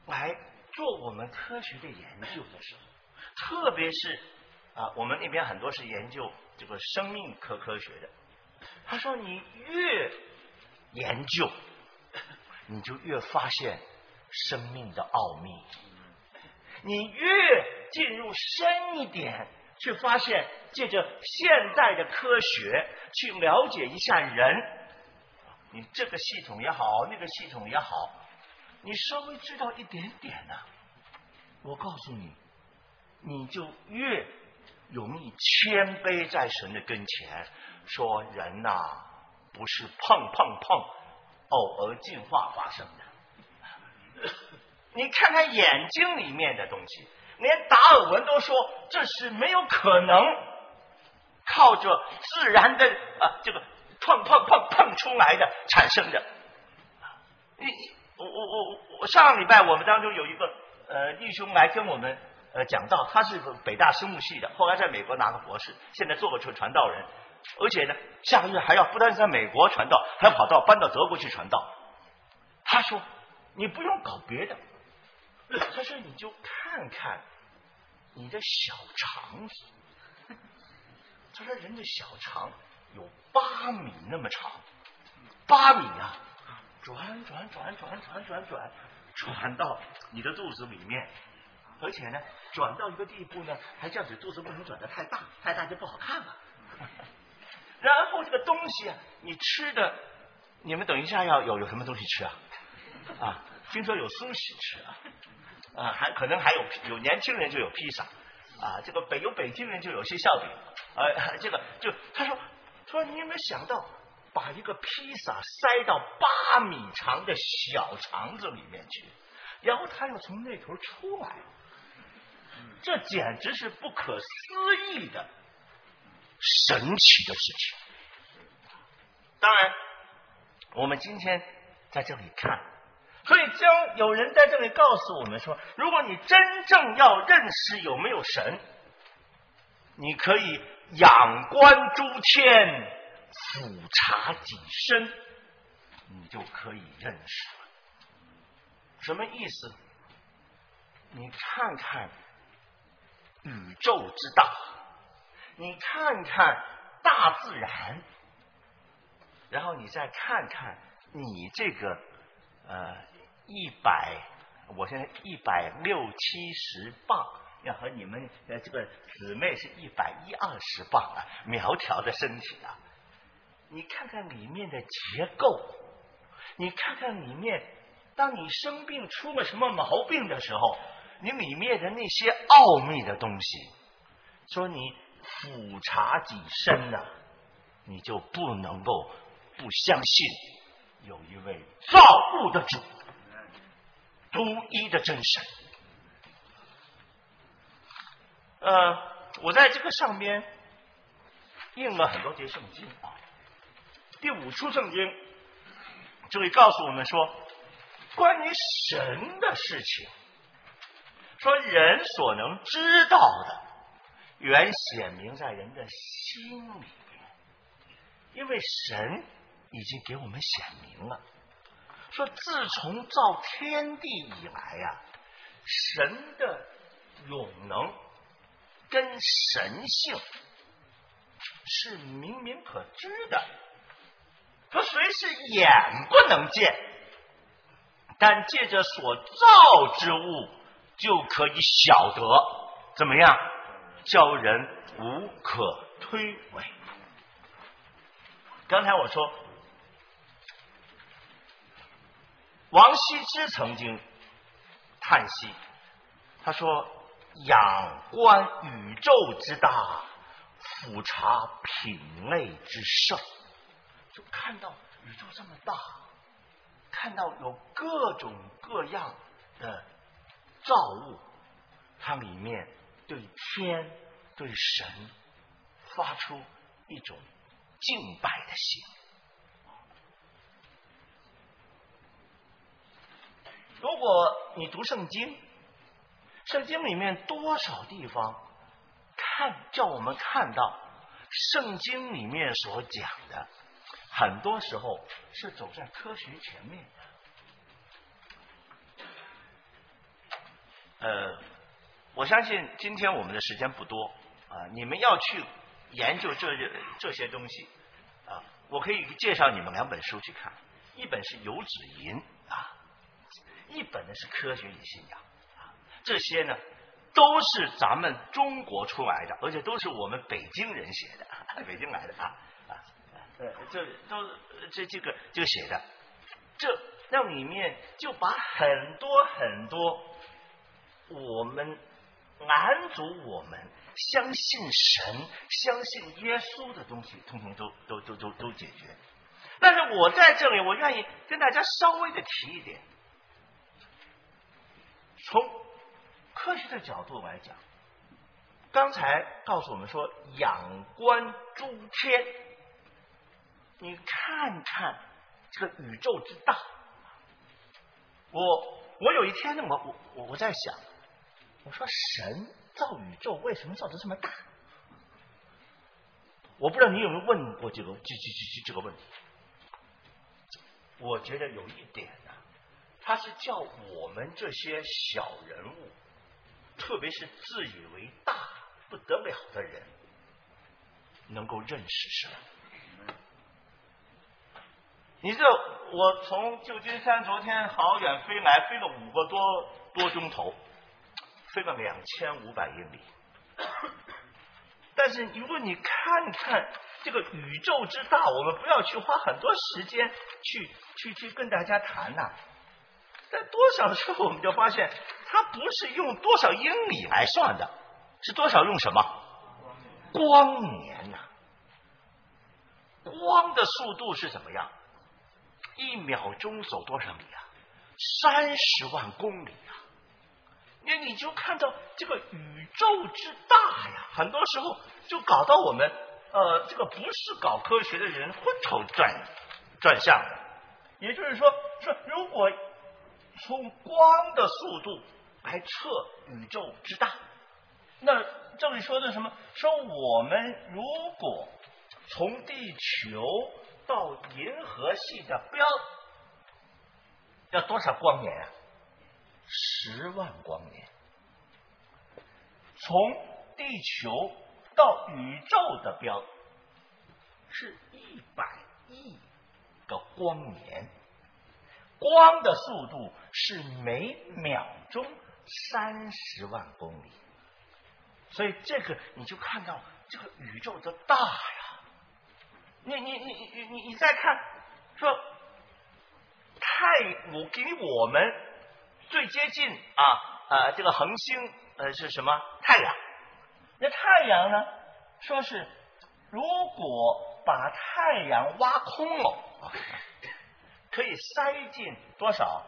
来做我们科学的研究的时候，特别是。啊，我们那边很多是研究这个生命科科学的。他说，你越研究，你就越发现生命的奥秘；你越进入深一点，去发现借着现代的科学去了解一下人，你这个系统也好，那个系统也好，你稍微知道一点点呢，我告诉你，你就越。容易谦卑在神的跟前，说人呐不是碰碰碰偶尔进化发生的。你看看眼睛里面的东西，连达尔文都说这是没有可能靠着自然的啊这个碰碰碰碰出来的产生的。你我我我我上个礼拜我们当中有一个呃弟兄来跟我们。呃，讲到他是北大生物系的，后来在美国拿个博士，现在做个传传道人，而且呢，下个月还要不单是在美国传道，还要跑到搬到德国去传道。他说：“你不用搞别的，他说你就看看你的小肠子。他说人的小肠有八米那么长，八米啊，转转转转转转转，转到你的肚子里面，而且呢，转到一个地步呢，还这样子肚子不能转的太大，太大就不好看了。然后这个东西啊，你吃的，你们等一下要有有什么东西吃啊？啊，听说有苏西吃啊，啊，还可能还有有年轻人就有披萨啊，这个北有北京人就有些笑饼，呃，这个就他说说你有没有想到把一个披萨塞到八米长的小肠子里面去，然后他又从那头出来，这简直是不可思议的神奇的事情。当然，我们今天在这里看，所以将有人在这里告诉我们说，如果你真正要认识有没有神，你可以仰观诸天，俯察己身，你就可以认识了。什么意思？你看看宇宙之大，你看看大自然。然后你再看看你这个呃一百，我现在一百六七十磅，要和你们呃这个姊妹是一百一二十磅啊，苗条的身体啊，你看看里面的结构，你看看里面，当你生病出了什么毛病的时候，你里面的那些奥秘的东西，说你俯察己身呐、你就不能够。不相信有一位造物的主，独一的真神。呃，我在这个上边印了很多节圣经啊。第五处圣经就会告诉我们说，关于神的事情，说人所能知道的，原显明在人的心里面，因为神。已经给我们显明了，说自从造天地以来呀，神的永能跟神性是明明可知的。可谁是眼不能见，但借着所造之物就可以晓得，怎么样？叫人无可推诿。刚才我说。王羲之曾经叹息，他说：“仰观宇宙之大，俯察品类之盛。”就看到宇宙这么大，看到有各种各样的造物，它里面对天、对神发出一种敬拜的心。如果你读圣经，圣经里面多少地方看叫我们看到圣经里面所讲的，很多时候是走在科学前面的。呃，我相信今天我们的时间不多啊，你们要去研究这这些东西啊，我可以介绍你们两本书去看，一本是《游子吟》啊。一本呢是科学与信仰，这些呢都是咱们中国出来的，而且都是我们北京人写的，北京来的啊啊，呃，这都这这个就写的，这那里面就把很多很多我们满足我们相信神、相信耶稣的东西，通通都都都都都解决。但是我在这里，我愿意跟大家稍微的提一点。从科学的角度来讲，刚才告诉我们说，仰观诸天，你看看这个宇宙之大。我我有一天呢，我我我我在想，我说神造宇宙为什么造的这么大？我不知道你有没有问过这个这这这这个问题？我觉得有一点呢。他是叫我们这些小人物特别是自以为大不得了的人，能够认识神。你知道，我从旧金山昨天好远飞来，飞了五个多多钟头，飞了两千五百英里。但是如果你看看这个宇宙之大，我们不要去花很多时间去去去跟大家谈呐、在多少的时候我们就发现，它不是用多少英里来算的，是多少用什么光年呐、光的速度是怎么样？一秒钟走多少米啊？三十万公里啊！那你就看到这个宇宙之大呀，很多时候就搞到我们呃，这个不是搞科学的人昏头转转向。也就是说，说如果从光的速度来测宇宙之大，那这里说的什么？说我们如果从地球到银河系的标要多少光年啊？十万光年。从地球到宇宙的标是一百亿个光年，光的速度是每秒钟三十万公里，所以这个你就看到这个宇宙的大呀。你你你你你你再看说太我给我们最接近啊啊这个恒星呃是什么太阳？那太阳呢？说是如果把太阳挖空了，可以塞进多少？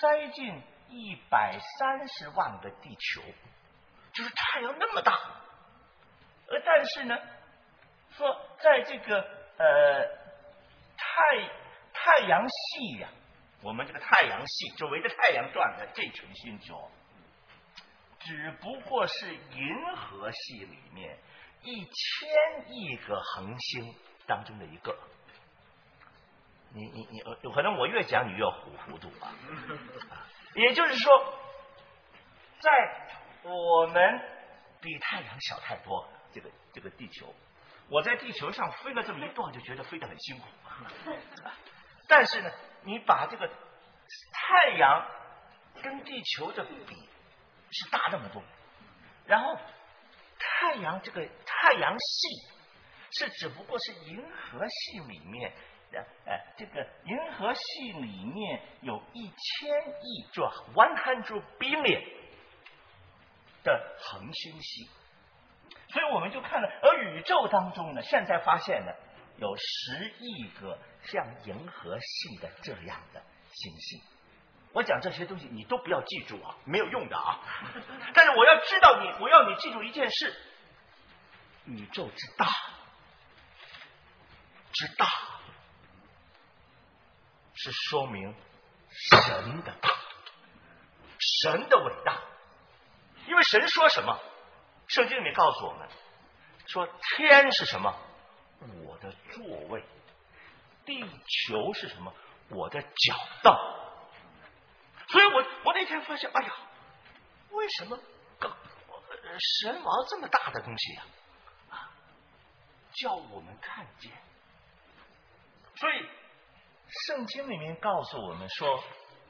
塞进一百三十万个地球，就是太阳那么大。呃，但是呢，说在这个呃太太阳系呀、我们这个太阳系就围着太阳转的这群星球，只不过是银河系里面一千亿个恒星当中的一个。你你你，可能我越讲你越糊糊涂啊。也就是说，在我们比太阳小太多，这个这个地球，我在地球上飞了这么一段，就觉得飞得很辛苦。但是呢，你把这个太阳跟地球的比是大那么多，然后太阳这个太阳系是只不过是银河系里面。呃，这个银河系里面有一千亿，就 one hundred billion 的恒星系，所以我们就看了，而宇宙当中呢，现在发现呢，有十亿个像银河系的这样的星系。我讲这些东西，你都不要记住啊，没有用的啊。但是我要知道你，我要你记住一件事：宇宙之大，之大。是说明神的大，神的伟大。因为神说什么？圣经里面告诉我们说，天是什么？我的座位。地球是什么？我的脚道。所以我我那天发现，哎呀，为什么神王这么大的东西呀、啊，叫我们看见。所以。圣经里面告诉我们说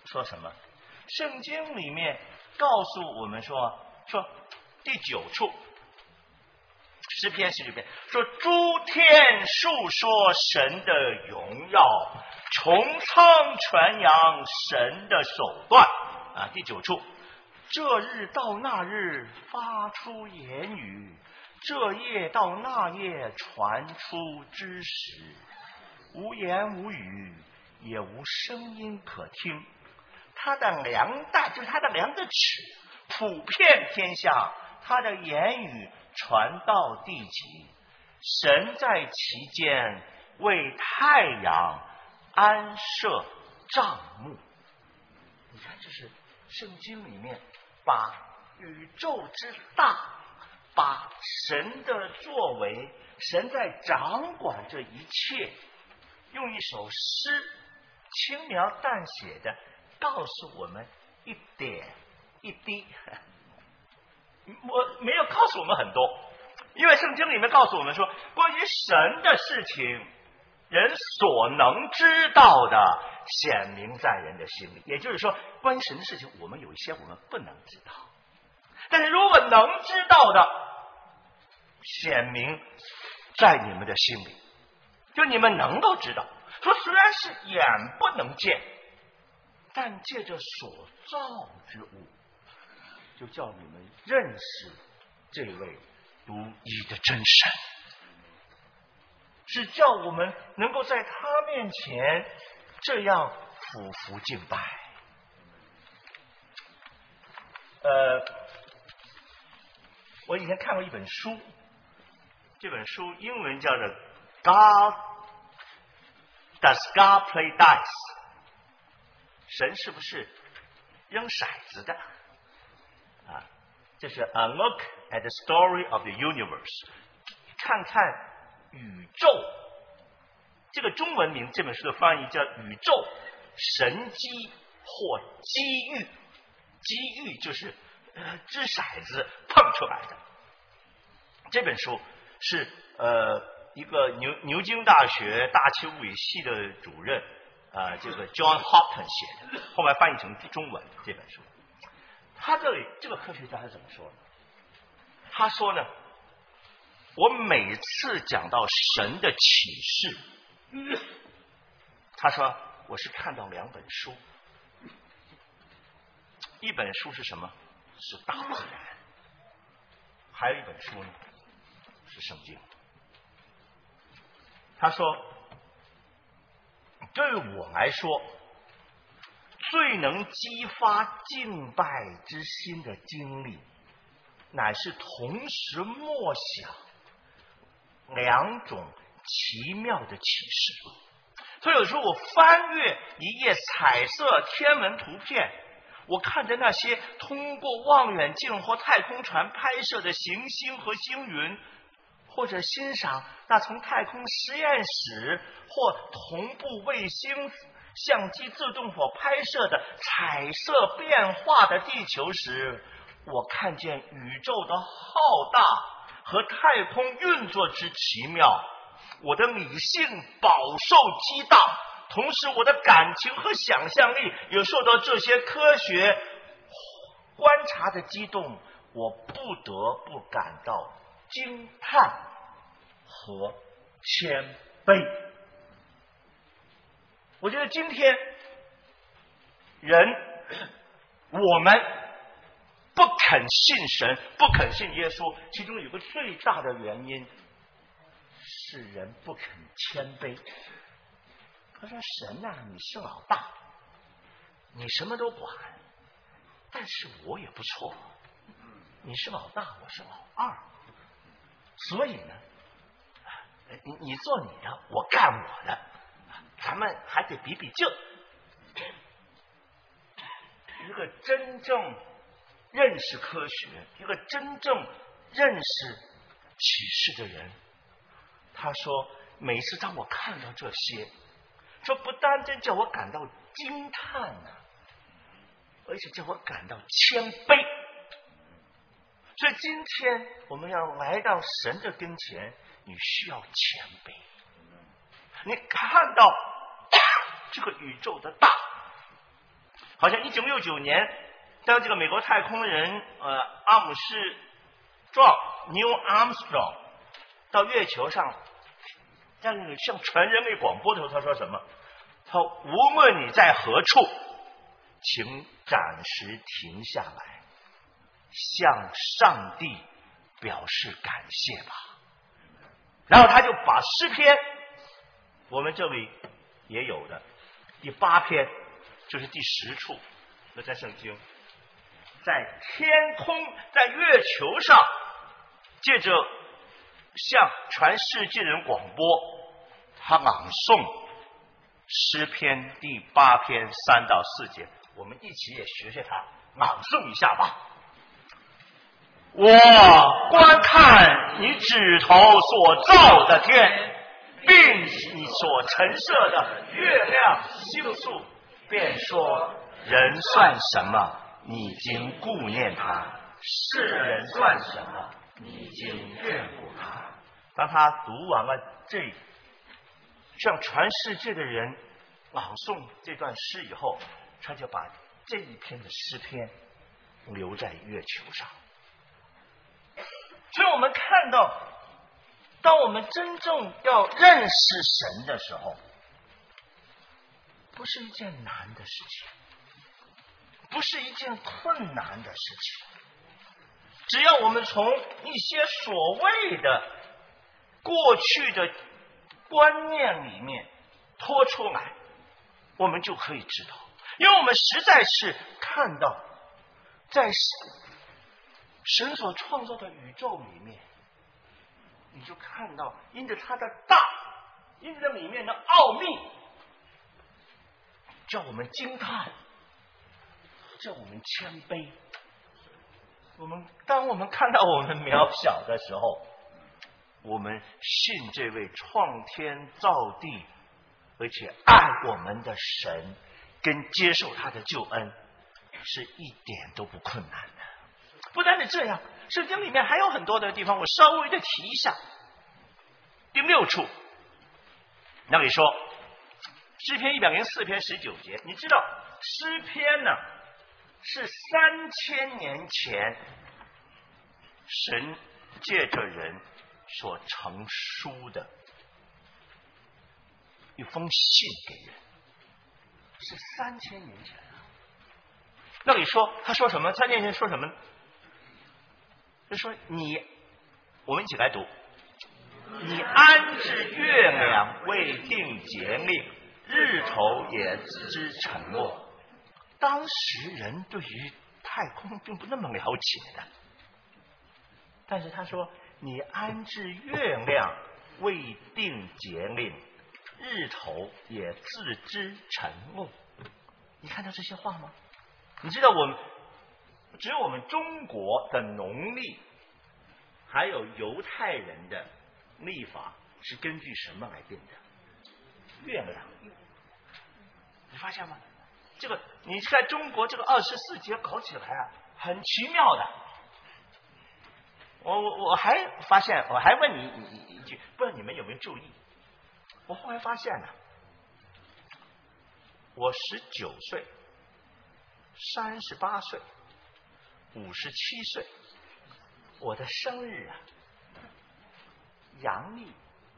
说什么？圣经里面告诉我们说说第九处诗篇十九篇说诸天述说神的荣耀，穹苍传扬神的手段啊！第九处，这日到那日发出言语，这夜到那夜传出知识，无言无语。也无声音可听，他的量大就是他的量的尺，普遍天下，他的言语传到地极，神在其间为太阳安设帐幕。你看，这是圣经里面把宇宙之大，把神的作为，神在掌管这一切，用一首诗。轻描淡写的告诉我们一点一滴。我没有告诉我们很多，因为圣经里面告诉我们说，关于神的事情，人所能知道的显明在人的心里。也就是说，关于神的事情，我们有一些我们不能知道，但是如果能知道的，显明在你们的心里，就你们能够知道。说虽然是眼不能见，但借着所造之物。就叫你们认识这位独一的真神，是叫我们能够在他面前这样俯伏敬拜。呃，我以前看过一本书，这本书英文叫做《God Does God Play Dice》，神是不是扔骰子的？啊，这是 A Look at the Story of the Universe，看看宇宙。这个中文名这本书的翻译叫《宇宙神机或机遇》，机遇就是掷骰子碰出来的。这本书是呃一个牛牛津大学大气物理系的主任啊，这个 John Hopton 写的，后来翻译成中文这本书。他这里这个科学家是怎么说的？他说呢，我每次讲到神的启示，他说我是看到两本书，一本书是什么？是大自然，还有一本书呢，是圣经。他说，对我来说。最能激发敬拜之心的经历，乃是同时默想两种奇妙的启示。所以有时候我翻阅一页彩色天文图片，我看着那些通过望远镜或太空船拍摄的行星和星云，或者欣赏那从太空实验室或同步卫星。相机自动所拍摄的彩色变化的地球时，我看见宇宙的浩大和太空运作之奇妙，我的理性饱受激荡，同时我的感情和想象力也受到这些科学观察的激动，我不得不感到惊叹和谦卑。我觉得今天人我们不肯信神，不肯信耶稣，其中有个最大的原因是人不肯谦卑。他说：“神呐，你是老大，你什么都管，但是我也不错，你是老大，我是老二，所以呢，你你做你的，我干我的。”咱们还得比比劲。一个真正认识科学、一个真正认识启示的人，他说：每次当我看到这些，说不单单叫我感到惊叹呢，而且叫我感到谦卑。所以今天我们要来到神的跟前，你需要谦卑。你看到。这个宇宙的大，好像一九六九年，当这个美国太空人呃阿姆斯壮 New Armstrong 到月球上，让向全人类广播的时候，他说什么？他无论你在何处，请暂时停下来，向上帝表示感谢吧。然后他就把诗篇，我们这里也有的。第八篇就是第十处，那在圣经，在天空，在月球上，借着向全世界人广播，他朗诵诗篇第八篇三到四节，我们一起也学学他朗诵一下吧。我观看你指头所造的天。并你所陈设的月亮星宿，便说人算什么？你经顾念他；世人算什么？你经眷顾他。当他读完了这向全世界的人朗诵这段诗以后，他就把这一篇的诗篇留在月球上。所以我们看到，当我们真正要认识神的时候，不是一件难的事情，不是一件困难的事情。只要我们从一些所谓的过去的观念里面脱出来，我们就可以知道，因为我们实在是看到，在神所创造的宇宙里面，你就看到因着它的大，因着里面的奥秘，叫我们惊叹，叫我们谦卑。我们当我们看到我们渺小的时候，我们信这位创天造地而且爱我们的神，跟接受他的救恩，是一点都不困难的。不单是这样，圣经里面还有很多的地方，我稍微的提一下。第六处，那里说诗篇一百零四篇十九节，你知道诗篇呢？是三千年前，神借着人所成书的一封信给人，是三千年前啊。那你说他说什么？三千年前说什么？就说你，我们一起来读：你安置月亮，未定节令，日头也自知沉默。当时人对于太空并不那么了解的，但是他说：“你安置月亮，未定节令，日头也自知沉默。”你看到这些话吗？你知道我们只有我们中国的农历，还有犹太人的历法是根据什么来定的？月亮，你发现吗？这个你在中国这个二十四节搞起来啊，很奇妙的。我我我还发现，我还问你你一句，不知道你们有没有注意？我后来发现呢，我十九岁、三十八岁、五十七岁，我的生日啊，阳历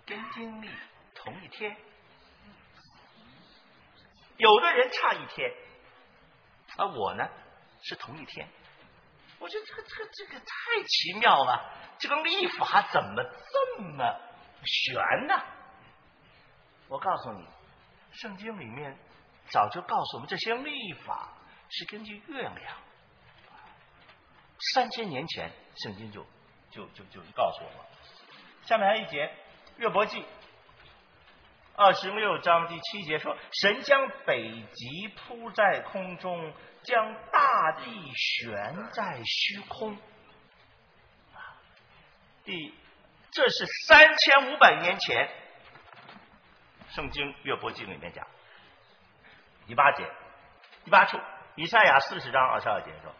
跟阴历同一天。有的人差一天，而我呢是同一天。我觉得这个这个这个太奇妙了，这个历法怎么这么玄呢？我告诉你，圣经里面早就告诉我们，这些历法是根据月亮。三千年前，圣经就就就就告诉我们。下面还有一节《约伯记》。二十六章第七节说：“神将北极铺在空中，将大地悬在虚空。”第，这是三千五百年前，圣经约伯记里面讲，第八节，第八处，以赛亚四十章二十二节说：“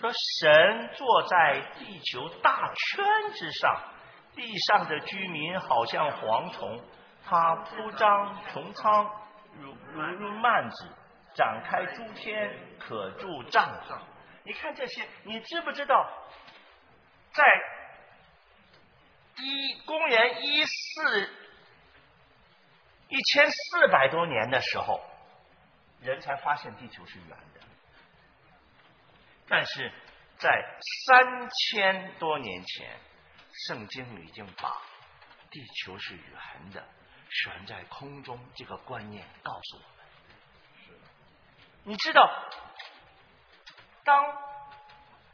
说神坐在地球大圈之上，地上的居民好像蝗虫。”他铺张穹苍，如如如幔子，展开诸天，可住帐篷。你看这些，你知不知道，在一公元一四一千四百多年的时候，人才发现地球是圆的。但是在三千多年前，圣经已经把地球是圆的。悬在空中这个观念告诉我们，是你知道，当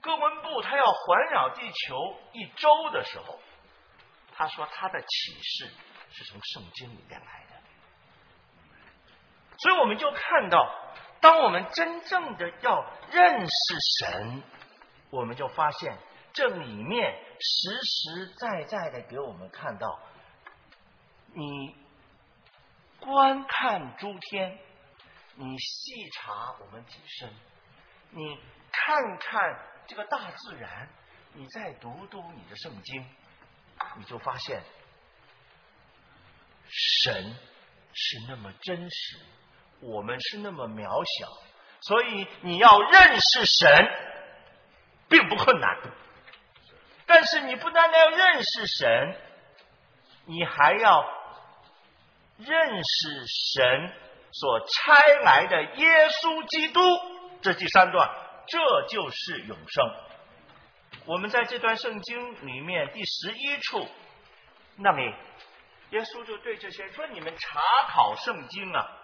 哥伦布他要环绕地球一周的时候，他说他的启示是从圣经里面来的，所以我们就看到，当我们真正的要认识神，我们就发现这里面实实在在的给我们看到，你。观看诸天，你细查我们己身，你看看这个大自然，你再读读你的圣经，你就发现神是那么真实，我们是那么渺小，所以你要认识神，并不困难。但是你不单单要认识神，你还要认识神所差来的耶稣基督。这第三段，这就是永生。我们在这段圣经里面第十一处那里，耶稣就对这些说：“你们查考圣经啊。”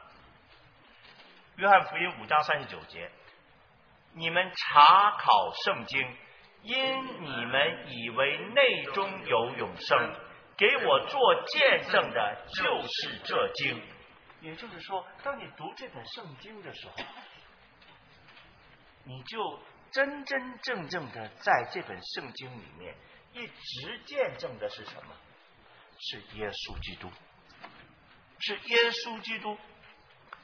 约翰福音五章三十九节，你们查考圣经。因你们以为内中有永生，给我做见证的就是这经。也就是说，当你读这本圣经的时候，你就真真正正的在这本圣经里面一直见证的是什么？是耶稣基督，是耶稣基督。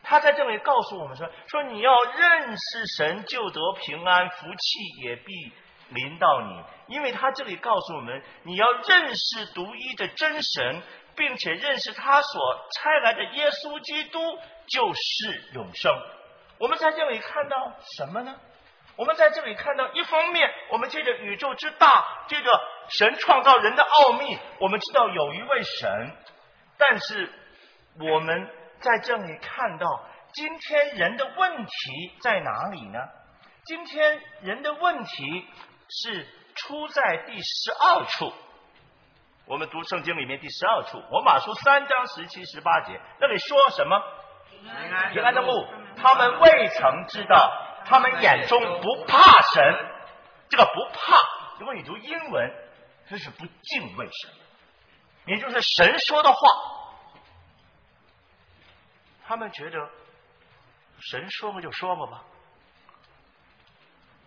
他在这里告诉我们说：说你要认识神，就得平安，福气也必。临到你，因为他这里告诉我们，你要认识独一的真神，并且认识他所差来的耶稣基督就是永生。我们在这里看到什么呢？我们在这里看到，一方面，我们借着宇宙之大，借着神创造人的奥秘，我们知道有一位神。但是，我们在这里看到，今天人的问题在哪里呢？今天人的问题。是出在第十二处，我们读圣经里面第十二处，我马书三章十七、十八节，那里说什么？平安的路，他们未曾知道，他们眼中不怕神。这个不怕，如果你读英文，这是不敬畏神，也就是神说的话，他们觉得神说过就说过吧。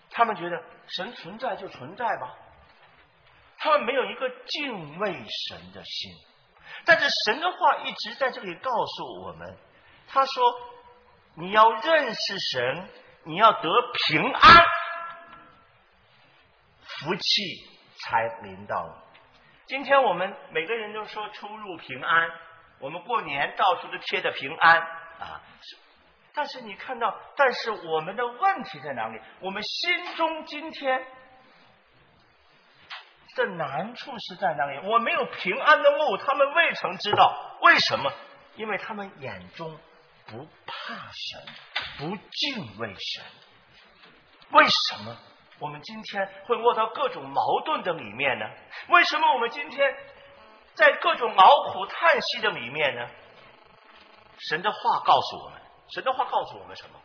他们觉得神存在就存在吧，他们没有一个敬畏神的心。但是神的话一直在这里告诉我们，他说：“你要认识神，你要得平安，福气才临到你。”今天我们每个人都说出入平安，我们过年到处都贴的平安啊。但是你看到，但是我们的问题在哪里？我们心中今天的难处是在哪里？我没有平安的路，他们未曾知道为什么？因为他们眼中不怕神，不敬畏神。为什么我们今天会落到各种矛盾的里面呢？为什么我们今天在各种劳苦叹息的里面呢？神的话告诉我们。神的话告诉我们什么？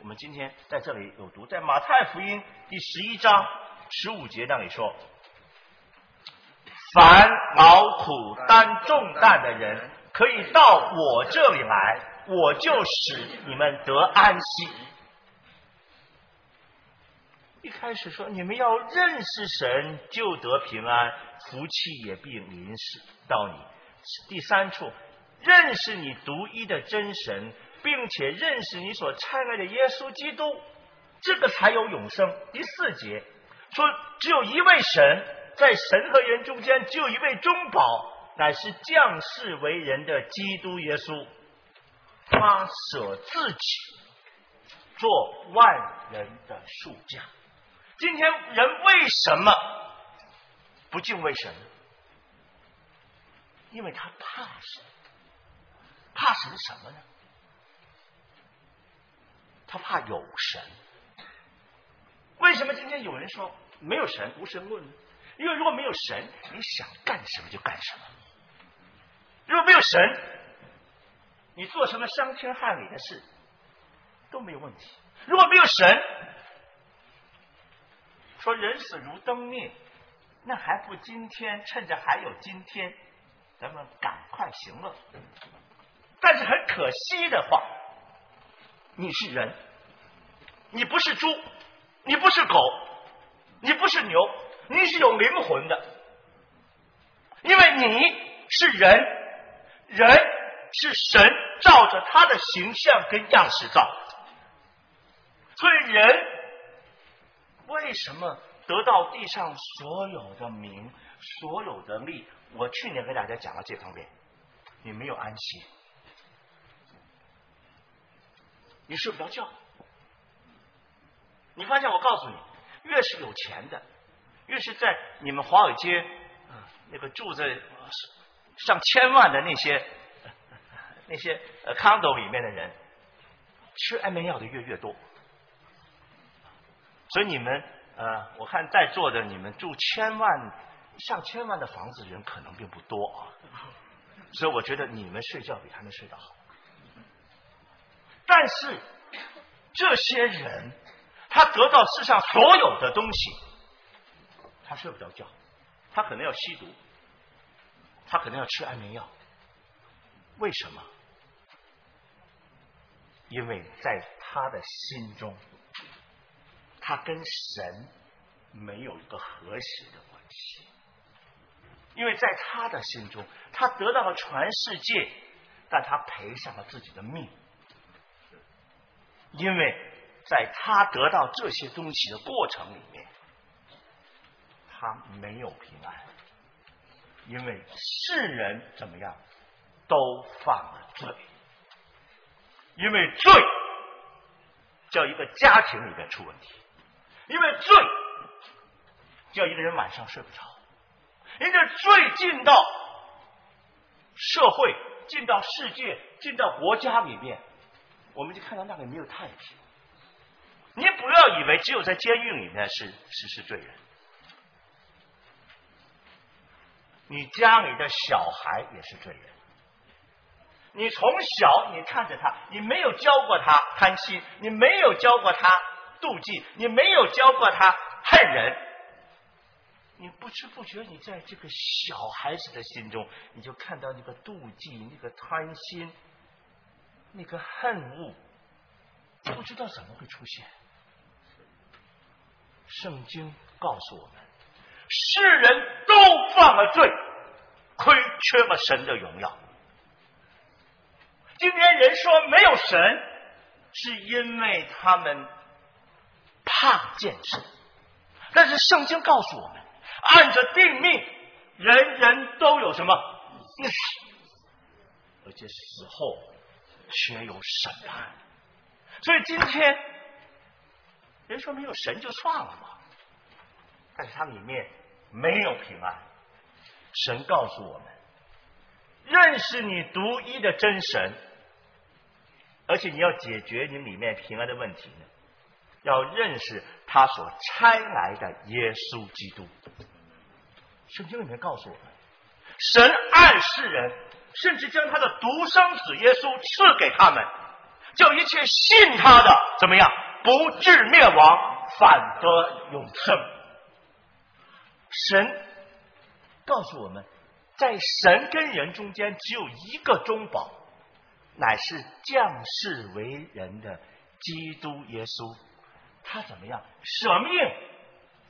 我们今天在这里有读，在马太福音第十一章十五节那里说：“凡劳苦担重担的人，可以到我这里来，我就使你们得安息。”一开始说你们要认识神，就得平安，福气也必临时到你。第三处，认识你独一的真神。并且认识你所差来的耶稣基督，这个才有永生。第四节说，只有一位神，在神和人中间，只有一位中保，乃是降世为人的基督耶稣。他舍自己做万人的数价。今天人为什么不敬畏神？因为他怕神。怕神什么呢？他怕有神，为什么今天有人说没有神无神论呢？因为如果没有神，你想干什么就干什么；如果没有神，你做什么伤天害理的事都没有问题。如果没有神，说人死如灯灭，那还不今天趁着还有今天，咱们赶快行乐。但是很可惜的话。你是人，你不是猪，你不是狗，你不是牛，你是有灵魂的，因为你是人，人是神照着他的形象跟样式造，所以人为什么得到地上所有的名、所有的利？我去年跟大家讲了这方面，你没有安息，你睡不着觉。你发现我告诉你，越是有钱的，越是在你们华尔街啊那个住在上千万的那些那些呃 condo 里面的人，吃安眠药的越越多。所以你们呃，我看在座的你们住千万上千万的房子人可能并不多啊，所以我觉得你们睡觉比他们睡得好。但是这些人。他得到世上所有的东西，他睡不着觉，他可能要吸毒，他可能要吃安眠药。为什么？因为在他的心中，他跟神没有一个和谐的关系。因为在他的心中，他得到了全世界，但他赔上了自己的命，因为。在他得到这些东西的过程里面，他没有平安，因为世人怎么样都犯了罪，因为罪叫一个家庭里面出问题，因为罪叫一个人晚上睡不着，因为罪进到社会、进到世界、进到国家里面，我们就看到那里没有太平。你不要以为只有在监狱里面是是是罪人，你家里的小孩也是罪人。你从小你看着他，你没有教过他贪心，你没有教过他妒忌，你没有教过他恨人，你不知不觉你在这个小孩子的心中，你就看到那个妒忌、那个贪心、那个恨恶，不知道怎么会出现。圣经告诉我们，世人都犯了罪，亏缺了神的荣耀。今天人说没有神，是因为他们怕见神。但是圣经告诉我们，按着定命，人人都有什么死，而且死后却有审判。所以今天。人说没有神就算了嘛，但是它里面没有平安。神告诉我们，认识你独一的真神，而且你要解决你里面平安的问题呢，要认识他所差来的耶稣基督。圣经里面告诉我们，神爱世人，甚至将他的独生子耶稣赐给他们，叫一切信他的怎么样？不至灭亡，反得永生。神告诉我们，在神跟人中间只有一个中保，乃是降世为人的基督耶稣。他怎么样舍命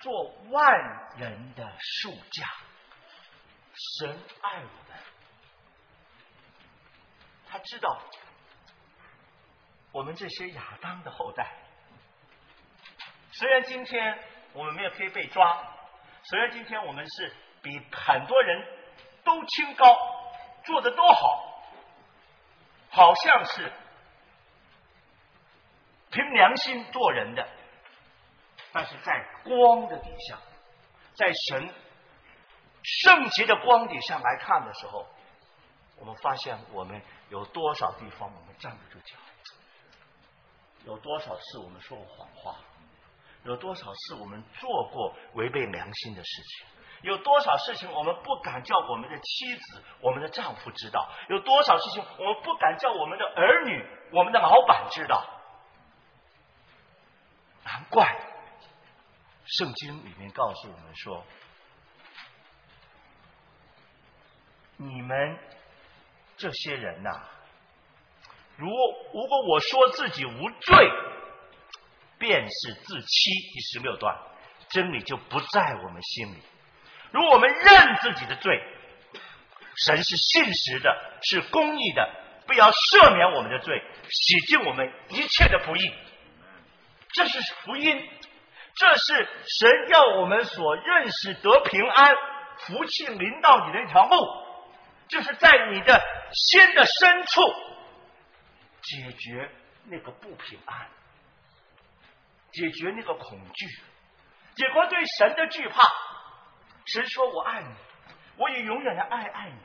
做万人的数价？神爱我们，他知道我们这些亚当的后代。虽然今天我们没有可以被抓，虽然今天我们是比很多人都清高，做的都好，好像是凭良心做人的，但是在光的底下，在神圣洁的光底下来看的时候，我们发现我们有多少地方我们站不住脚，有多少次我们说过谎话。有多少次我们做过违背良心的事情？有多少事情我们不敢叫我们的妻子、我们的丈夫知道？有多少事情我们不敢叫我们的儿女、我们的老板知道？难怪圣经里面告诉我们说：“你们这些人呐，如如果我说自己无罪。”便是自欺，第十六段，真理就不在我们心里。如果我们认自己的罪，神是信实的，是公义的，不要赦免我们的罪，洗净我们一切的不义。这是福音，这是神要我们所认识得平安、福气临到你的一条路，就是在你的心的深处解决那个不平安，解决那个恐惧，解决对神的惧怕。神说：“我爱你，我也永远的爱爱你。”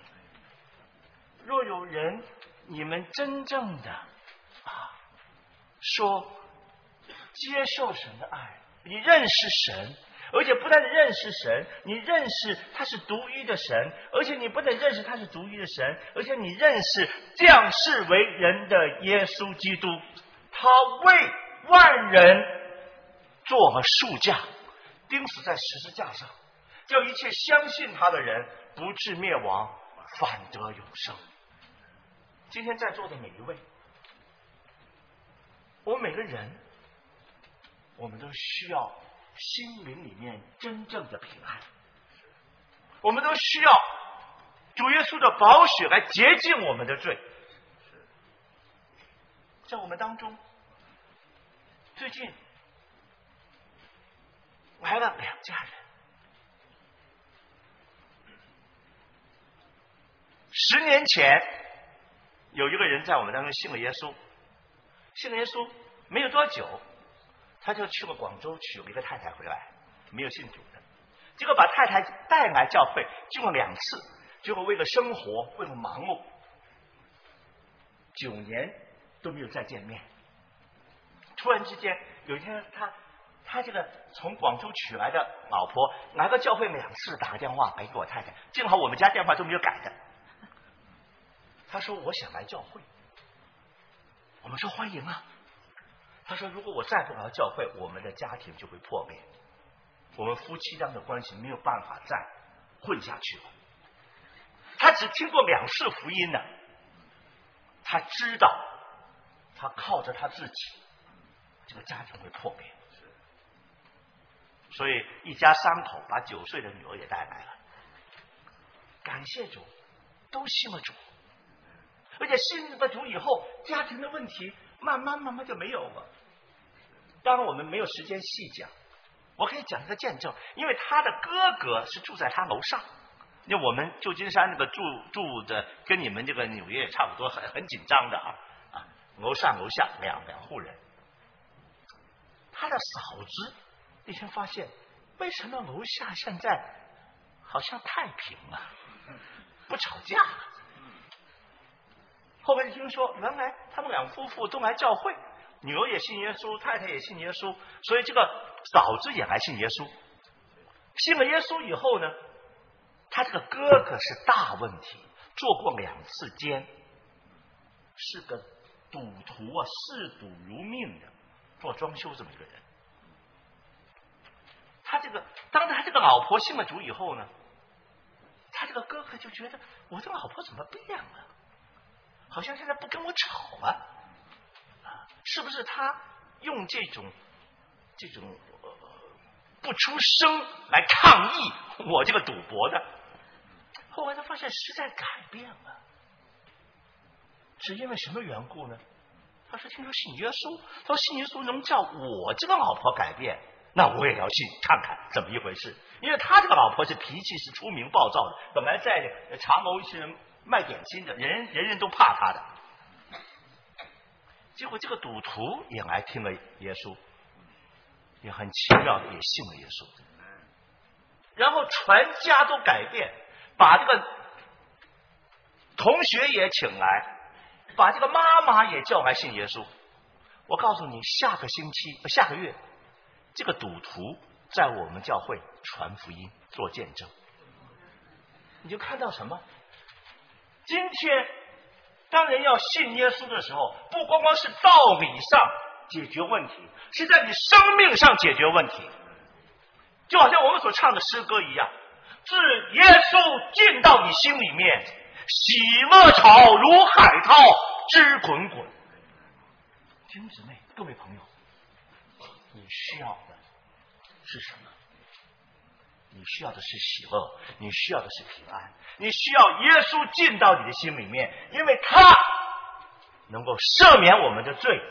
若有人，你们真正的啊，说接受神的爱，你认识神，而且不但认识神，你认识他是独一的神，而且你不但认识他是独一的神，而且你认识降世为人的耶稣基督，他为万人做了束架，钉死在十字架上，叫一切相信他的人不至灭亡，反得永生。今天在座的每一位，我们每个人，我们都需要心灵里面真正的平安，我们都需要主耶稣的宝血来洁净我们的罪。在我们当中，最近来了两家人，十年前。有一个人在我们当中信了耶稣，信了耶稣没有多久，他就去了广州娶了一个太太回来，没有信主的，结果把太太带来教会，进了两次，结果为了生活，为了忙碌，九年都没有再见面。突然之间有一天，他他这个从广州娶来的老婆来到教会两次，打个电话来给我太太，正好我们家电话都没有改的。他说：“我想来教会。”我们说：“欢迎啊！”他说：“如果我再不把他教会，我们的家庭就会破灭，我们夫妻间的关系没有办法再混下去了。”他只听过两次福音呢，他知道他靠着他自己，这个家庭会破灭，所以一家三口把九岁的女儿也带来了。感谢主，都信了主。而且信了主以后，家庭的问题慢慢慢慢就没有了。当然，我们没有时间细讲，我可以讲一个见证，因为他的哥哥是住在他楼上。因为我们旧金山那个住住的跟你们这个纽约也差不多，很很紧张的啊啊，楼上楼下两两户人。他的嫂子那天发现，为什么楼下现在好像太平了，不吵架？后来听说，原来他们两夫妇都来教会，女儿也信耶稣，太太也信耶稣，所以这个嫂子也来信耶稣。信了耶稣以后呢，他这个哥哥是大问题，做过两次监，是个赌徒啊，嗜赌如命的，做装修这么一个人。他这个，当他这个老婆信了主以后呢，他这个哥哥就觉得，我这个老婆怎么变了？好像现在不跟我吵了，啊，是不是他用这种这种不出声来抗议我这个赌博的？后来他发现实在改变了，是因为什么缘故呢？他说：“听说信耶稣，他说信耶稣能叫我这个老婆改变，那我也要信看看怎么一回事。因为他这个老婆是脾气是出名暴躁的，本来在茶楼一些人。”卖点心的人人人都怕他的，结果这个赌徒也来听了耶稣，也很奇妙的也信了耶稣，然后全家都改变，把这个同学也请来，把这个妈妈也叫来信耶稣。我告诉你，下个星期下个月，这个赌徒在我们教会传福音做见证，你就看到什么？今天，当人要信耶稣的时候，不光光是道理上解决问题，是在你生命上解决问题。就好像我们所唱的诗歌一样，自耶稣进到你心里面，喜乐潮如海涛之滚滚。弟兄姊妹，各位朋友，你需要的是什么？你需要的是喜乐，你需要的是平安，你需要耶稣进到你的心里面，因为他能够赦免我们的罪，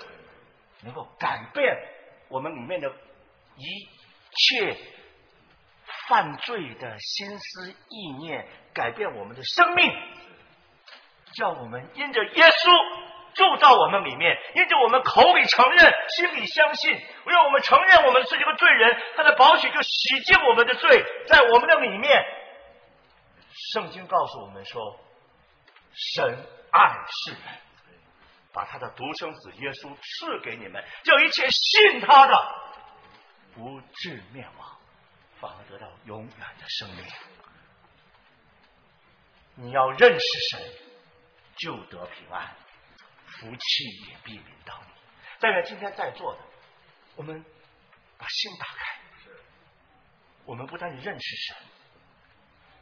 能够改变我们里面的一切犯罪的心思意念，改变我们的生命，叫我们因着耶稣住到我们里面，因着我们口里承认，心里相信，为我们承认我们是一个罪人，他的宝血就洗净我们的罪，在我们的里面。圣经告诉我们说，神爱世人，把他的独生子耶稣赐给你们，叫一切信他的不至灭亡，反而得到永远的生命。你要认识神，就得平安，福气也必临到你。但愿今天在座的，我们把心打开，我们不但认识神。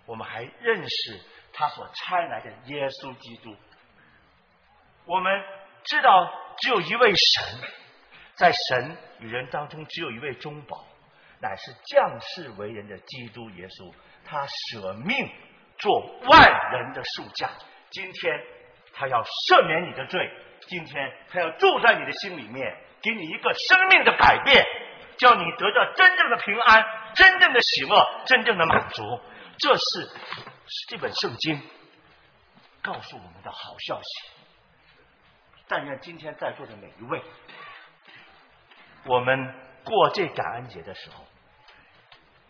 我们还认识他所差来的耶稣基督。我们知道只有一位神，在神与人当中只有一位中保，乃是降世为人的基督耶稣。他舍命做万人的赎价。今天他要赦免你的罪，今天他要住在你的心里面，给你一个生命的改变，叫你得到真正的平安、真正的喜乐、真正的满足。这是这本圣经告诉我们的好消息。但愿今天在座的每一位，我们过这感恩节的时候，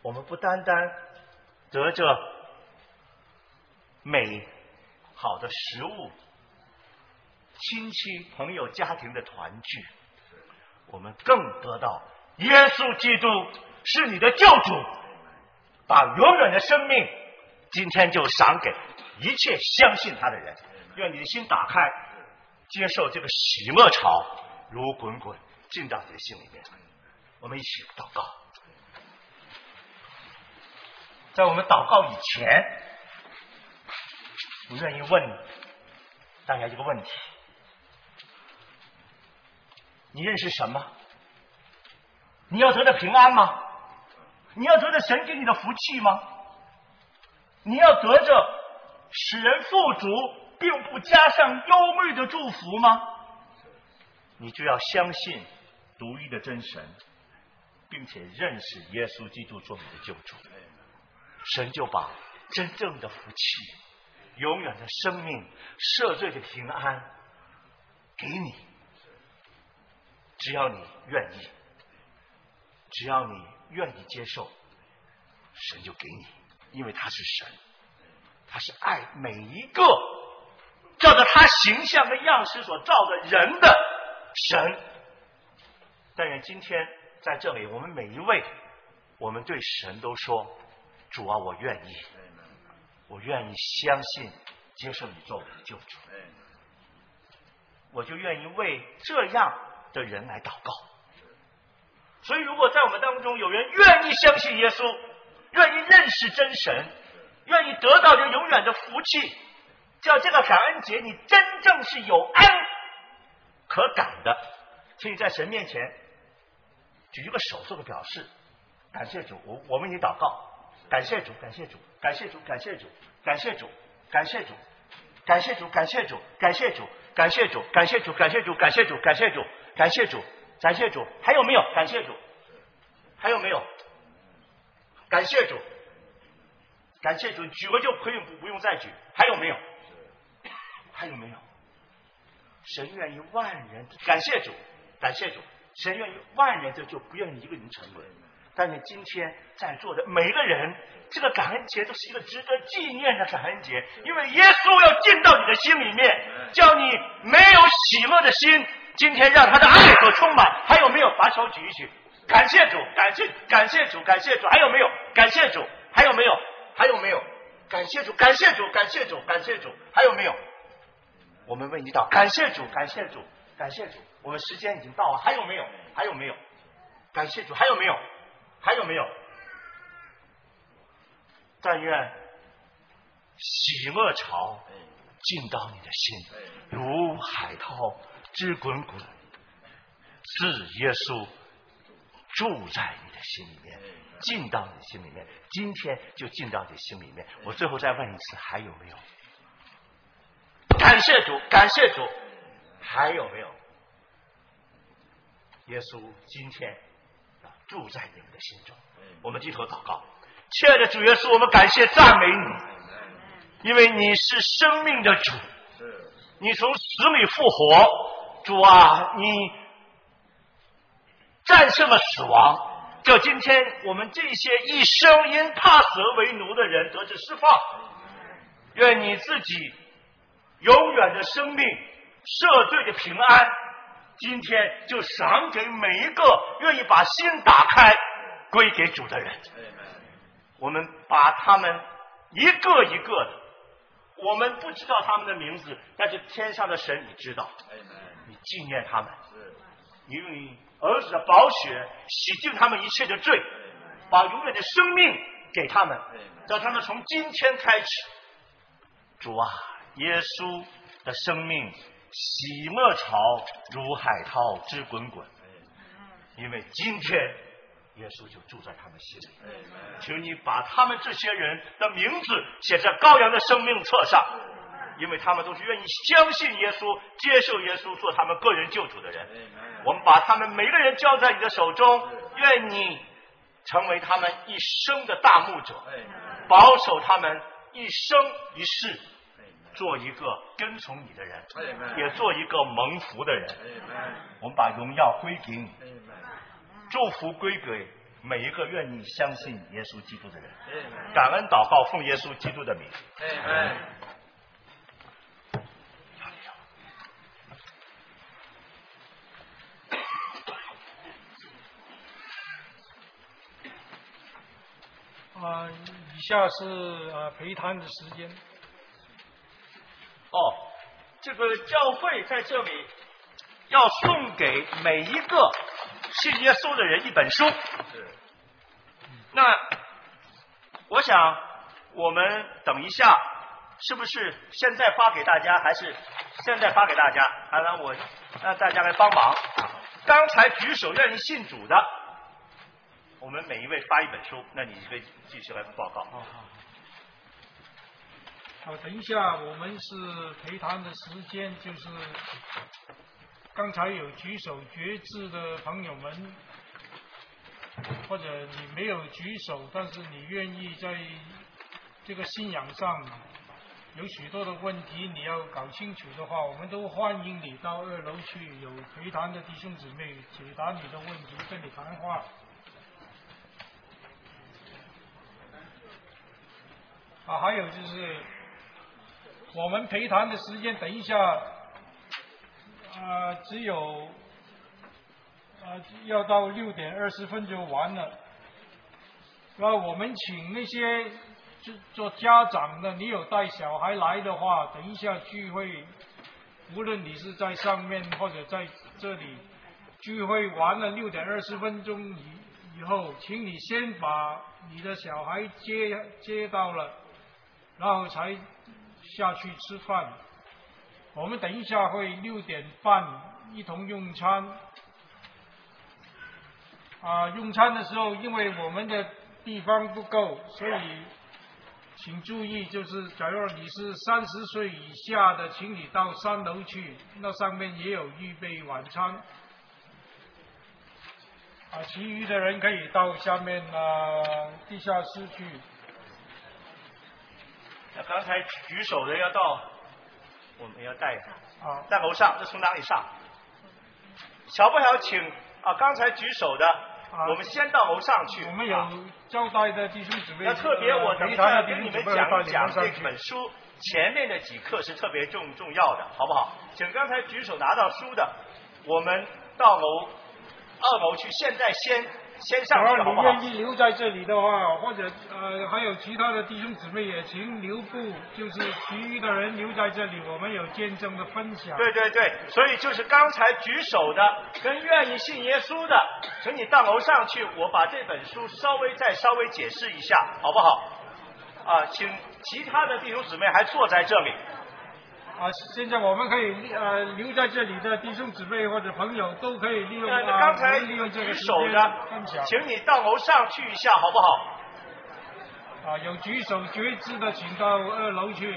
我们不单单得着美好的食物、亲戚朋友家庭的团聚，我们更得到耶稣基督是你的救主。把永远的生命，今天就赏给一切相信他的人。愿你的心打开，接受这个喜乐潮如滚滚进到你的心里面。我们一起祷告。在我们祷告以前，我愿意问大家一个问题：你认识什么？你要得的平安吗？你要得着神给你的福气吗？你要得着使人富足，并不加上忧虑的祝福吗？你就要相信独一的真神，并且认识耶稣基督做你的救主，神就把真正的福气、永远的生命、赦罪的平安给你。只要你愿意，只要你。愿意接受，神就给你，因为他是神，他是爱每一个照着他形象的样式所造的人的神。但愿今天在这里，我们每一位，我们对神都说：主啊，我愿意，我愿意相信接受你做我的救主，我就愿意为这样的人来祷告。所以，如果在我们当中有人愿意相信耶稣，愿意认识真神，愿意得到这永远的福气，叫这个感恩节你真正是有恩可感的，请你在神面前举一个手做个表示，感谢主，我我为你祷告，感谢主，感谢主，感谢主，感谢主，感谢主，感谢主，感谢主，感谢主，感谢主，感谢主，感谢主，感谢主，感谢主，感谢主，感谢主。感谢主，感谢主还有没有？感谢主，还有没有？感谢主，感谢主，举个就可以不不用再举，还有没有？还有没有？神愿意万人，感谢主，感谢主，神愿意万人，这就不愿意一个人成为。但是今天在座的每一个人，这个感恩节都是一个值得纪念的感恩节，因为耶稣要进到你的心里面，叫你没有喜乐的心。今天让他的爱所充满，还有没有？把手举一举，感谢主，感谢感谢主，感谢主，还有没有？感谢主，还有没有？还有没有？感谢主，感谢主，感谢主，感谢主，还有没有？我们为你祷，感谢主，感谢主，感谢主。我们时间已经到了，还有没有？还有没有？感谢主，还有没有？还有没有？但愿喜乐潮进到你的心，如海涛。直滚滚，是耶稣住在你的心里面，进到你心里面。今天就进到你心里面。我最后再问一次，还有没有？感谢主，感谢主，还有没有？耶稣今天住在你们的心中。我们低头祷告，亲爱的主耶稣，我们感谢赞美你，因为你是生命的主，你从死里复活，主啊，你战胜了死亡。叫今天我们这些一生因怕死为奴的人得至释放。愿你自己永远的生命、赦罪的平安，今天就赏给每一个愿意把心打开归给主的人。我们把他们一个一个的，我们不知道他们的名字，但是天上的神你知道，纪念他们，因为儿子的宝血洗净他们一切的罪，把永远的生命给他们，叫他们从今天开始。主啊，耶稣的生命喜莫潮如海涛之滚滚，因为今天耶稣就住在他们心里。请你把他们这些人的名字写在羔羊的生命册上，因为他们都是愿意相信耶稣、接受耶稣做他们个人救主的人。我们把他们每个人交在你的手中，愿你成为他们一生的大牧者，保守他们一生一世。做一个跟从你的人，也做一个蒙福的人。我们把荣耀归给你，祝福归给每一个愿意相信耶稣基督的人。感恩祷告，奉耶稣基督的名。
啊，以下是啊陪谈的时间。
哦，这个教会在这里要送给每一个信耶稣的人一本书。那我想，我们等一下，是不是现在发给大家，还是现在发给大家？啊，让我让大家来帮忙。刚才举手愿意信主的，我们每一位发一本书，那你可以继续来报告。
好，等一下，我们是陪谈的时间，就是刚才有举手决志的朋友们，或者你没有举手，但是你愿意在这个信仰上有许多的问题你要搞清楚的话，我们都欢迎你到二楼去，有陪谈的弟兄姊妹解答你的问题，跟你谈话。啊，还有就是。我们陪谈的时间，等一下，啊，只有啊要到六点二十分就完了。那我们请那些做做家长的，你有带小孩来的话，等一下聚会，无论你是在上面或者在这里，聚会完了六点二十分钟以以后，请你先把你的小孩接接到了，然后才。下去吃饭，我们等一下会六点半一同用餐。啊，用餐的时候，因为我们的地方不够，所以请注意，就是假如你是三十岁以下的，请你到三楼去，那上面也有预备晚餐。啊，其余的人可以到下面啊地下室去。
那刚才举手的要到，我们要带啊，在楼上，这从哪里上？小不小，请啊，刚才举手的，我们先到楼上去。
我们有交代的弟兄姊妹。
那特别，我等一下跟你们讲一讲这本书前面的几课是特别重重要的，好不好？请刚才举手拿到书的，我们到楼二楼去，现在先。假
如你愿意留在这里的话，或者呃还有其他的弟兄姊妹也请留步，就是其余的人留在这里，我们有见证的分享。
对对对，所以就是刚才举手的跟愿意信耶稣的，请你到楼上去，我把这本书稍微再稍微解释一下，好不好？啊，请其他的弟兄姊妹还坐在这里。
啊，现在我们可以呃留在这里的弟兄姊妹或者朋友都可以利用
啊，刚才
利用这个
手的，请你到楼上去一下，好不好？
啊，有举手觉知的，请到二楼去。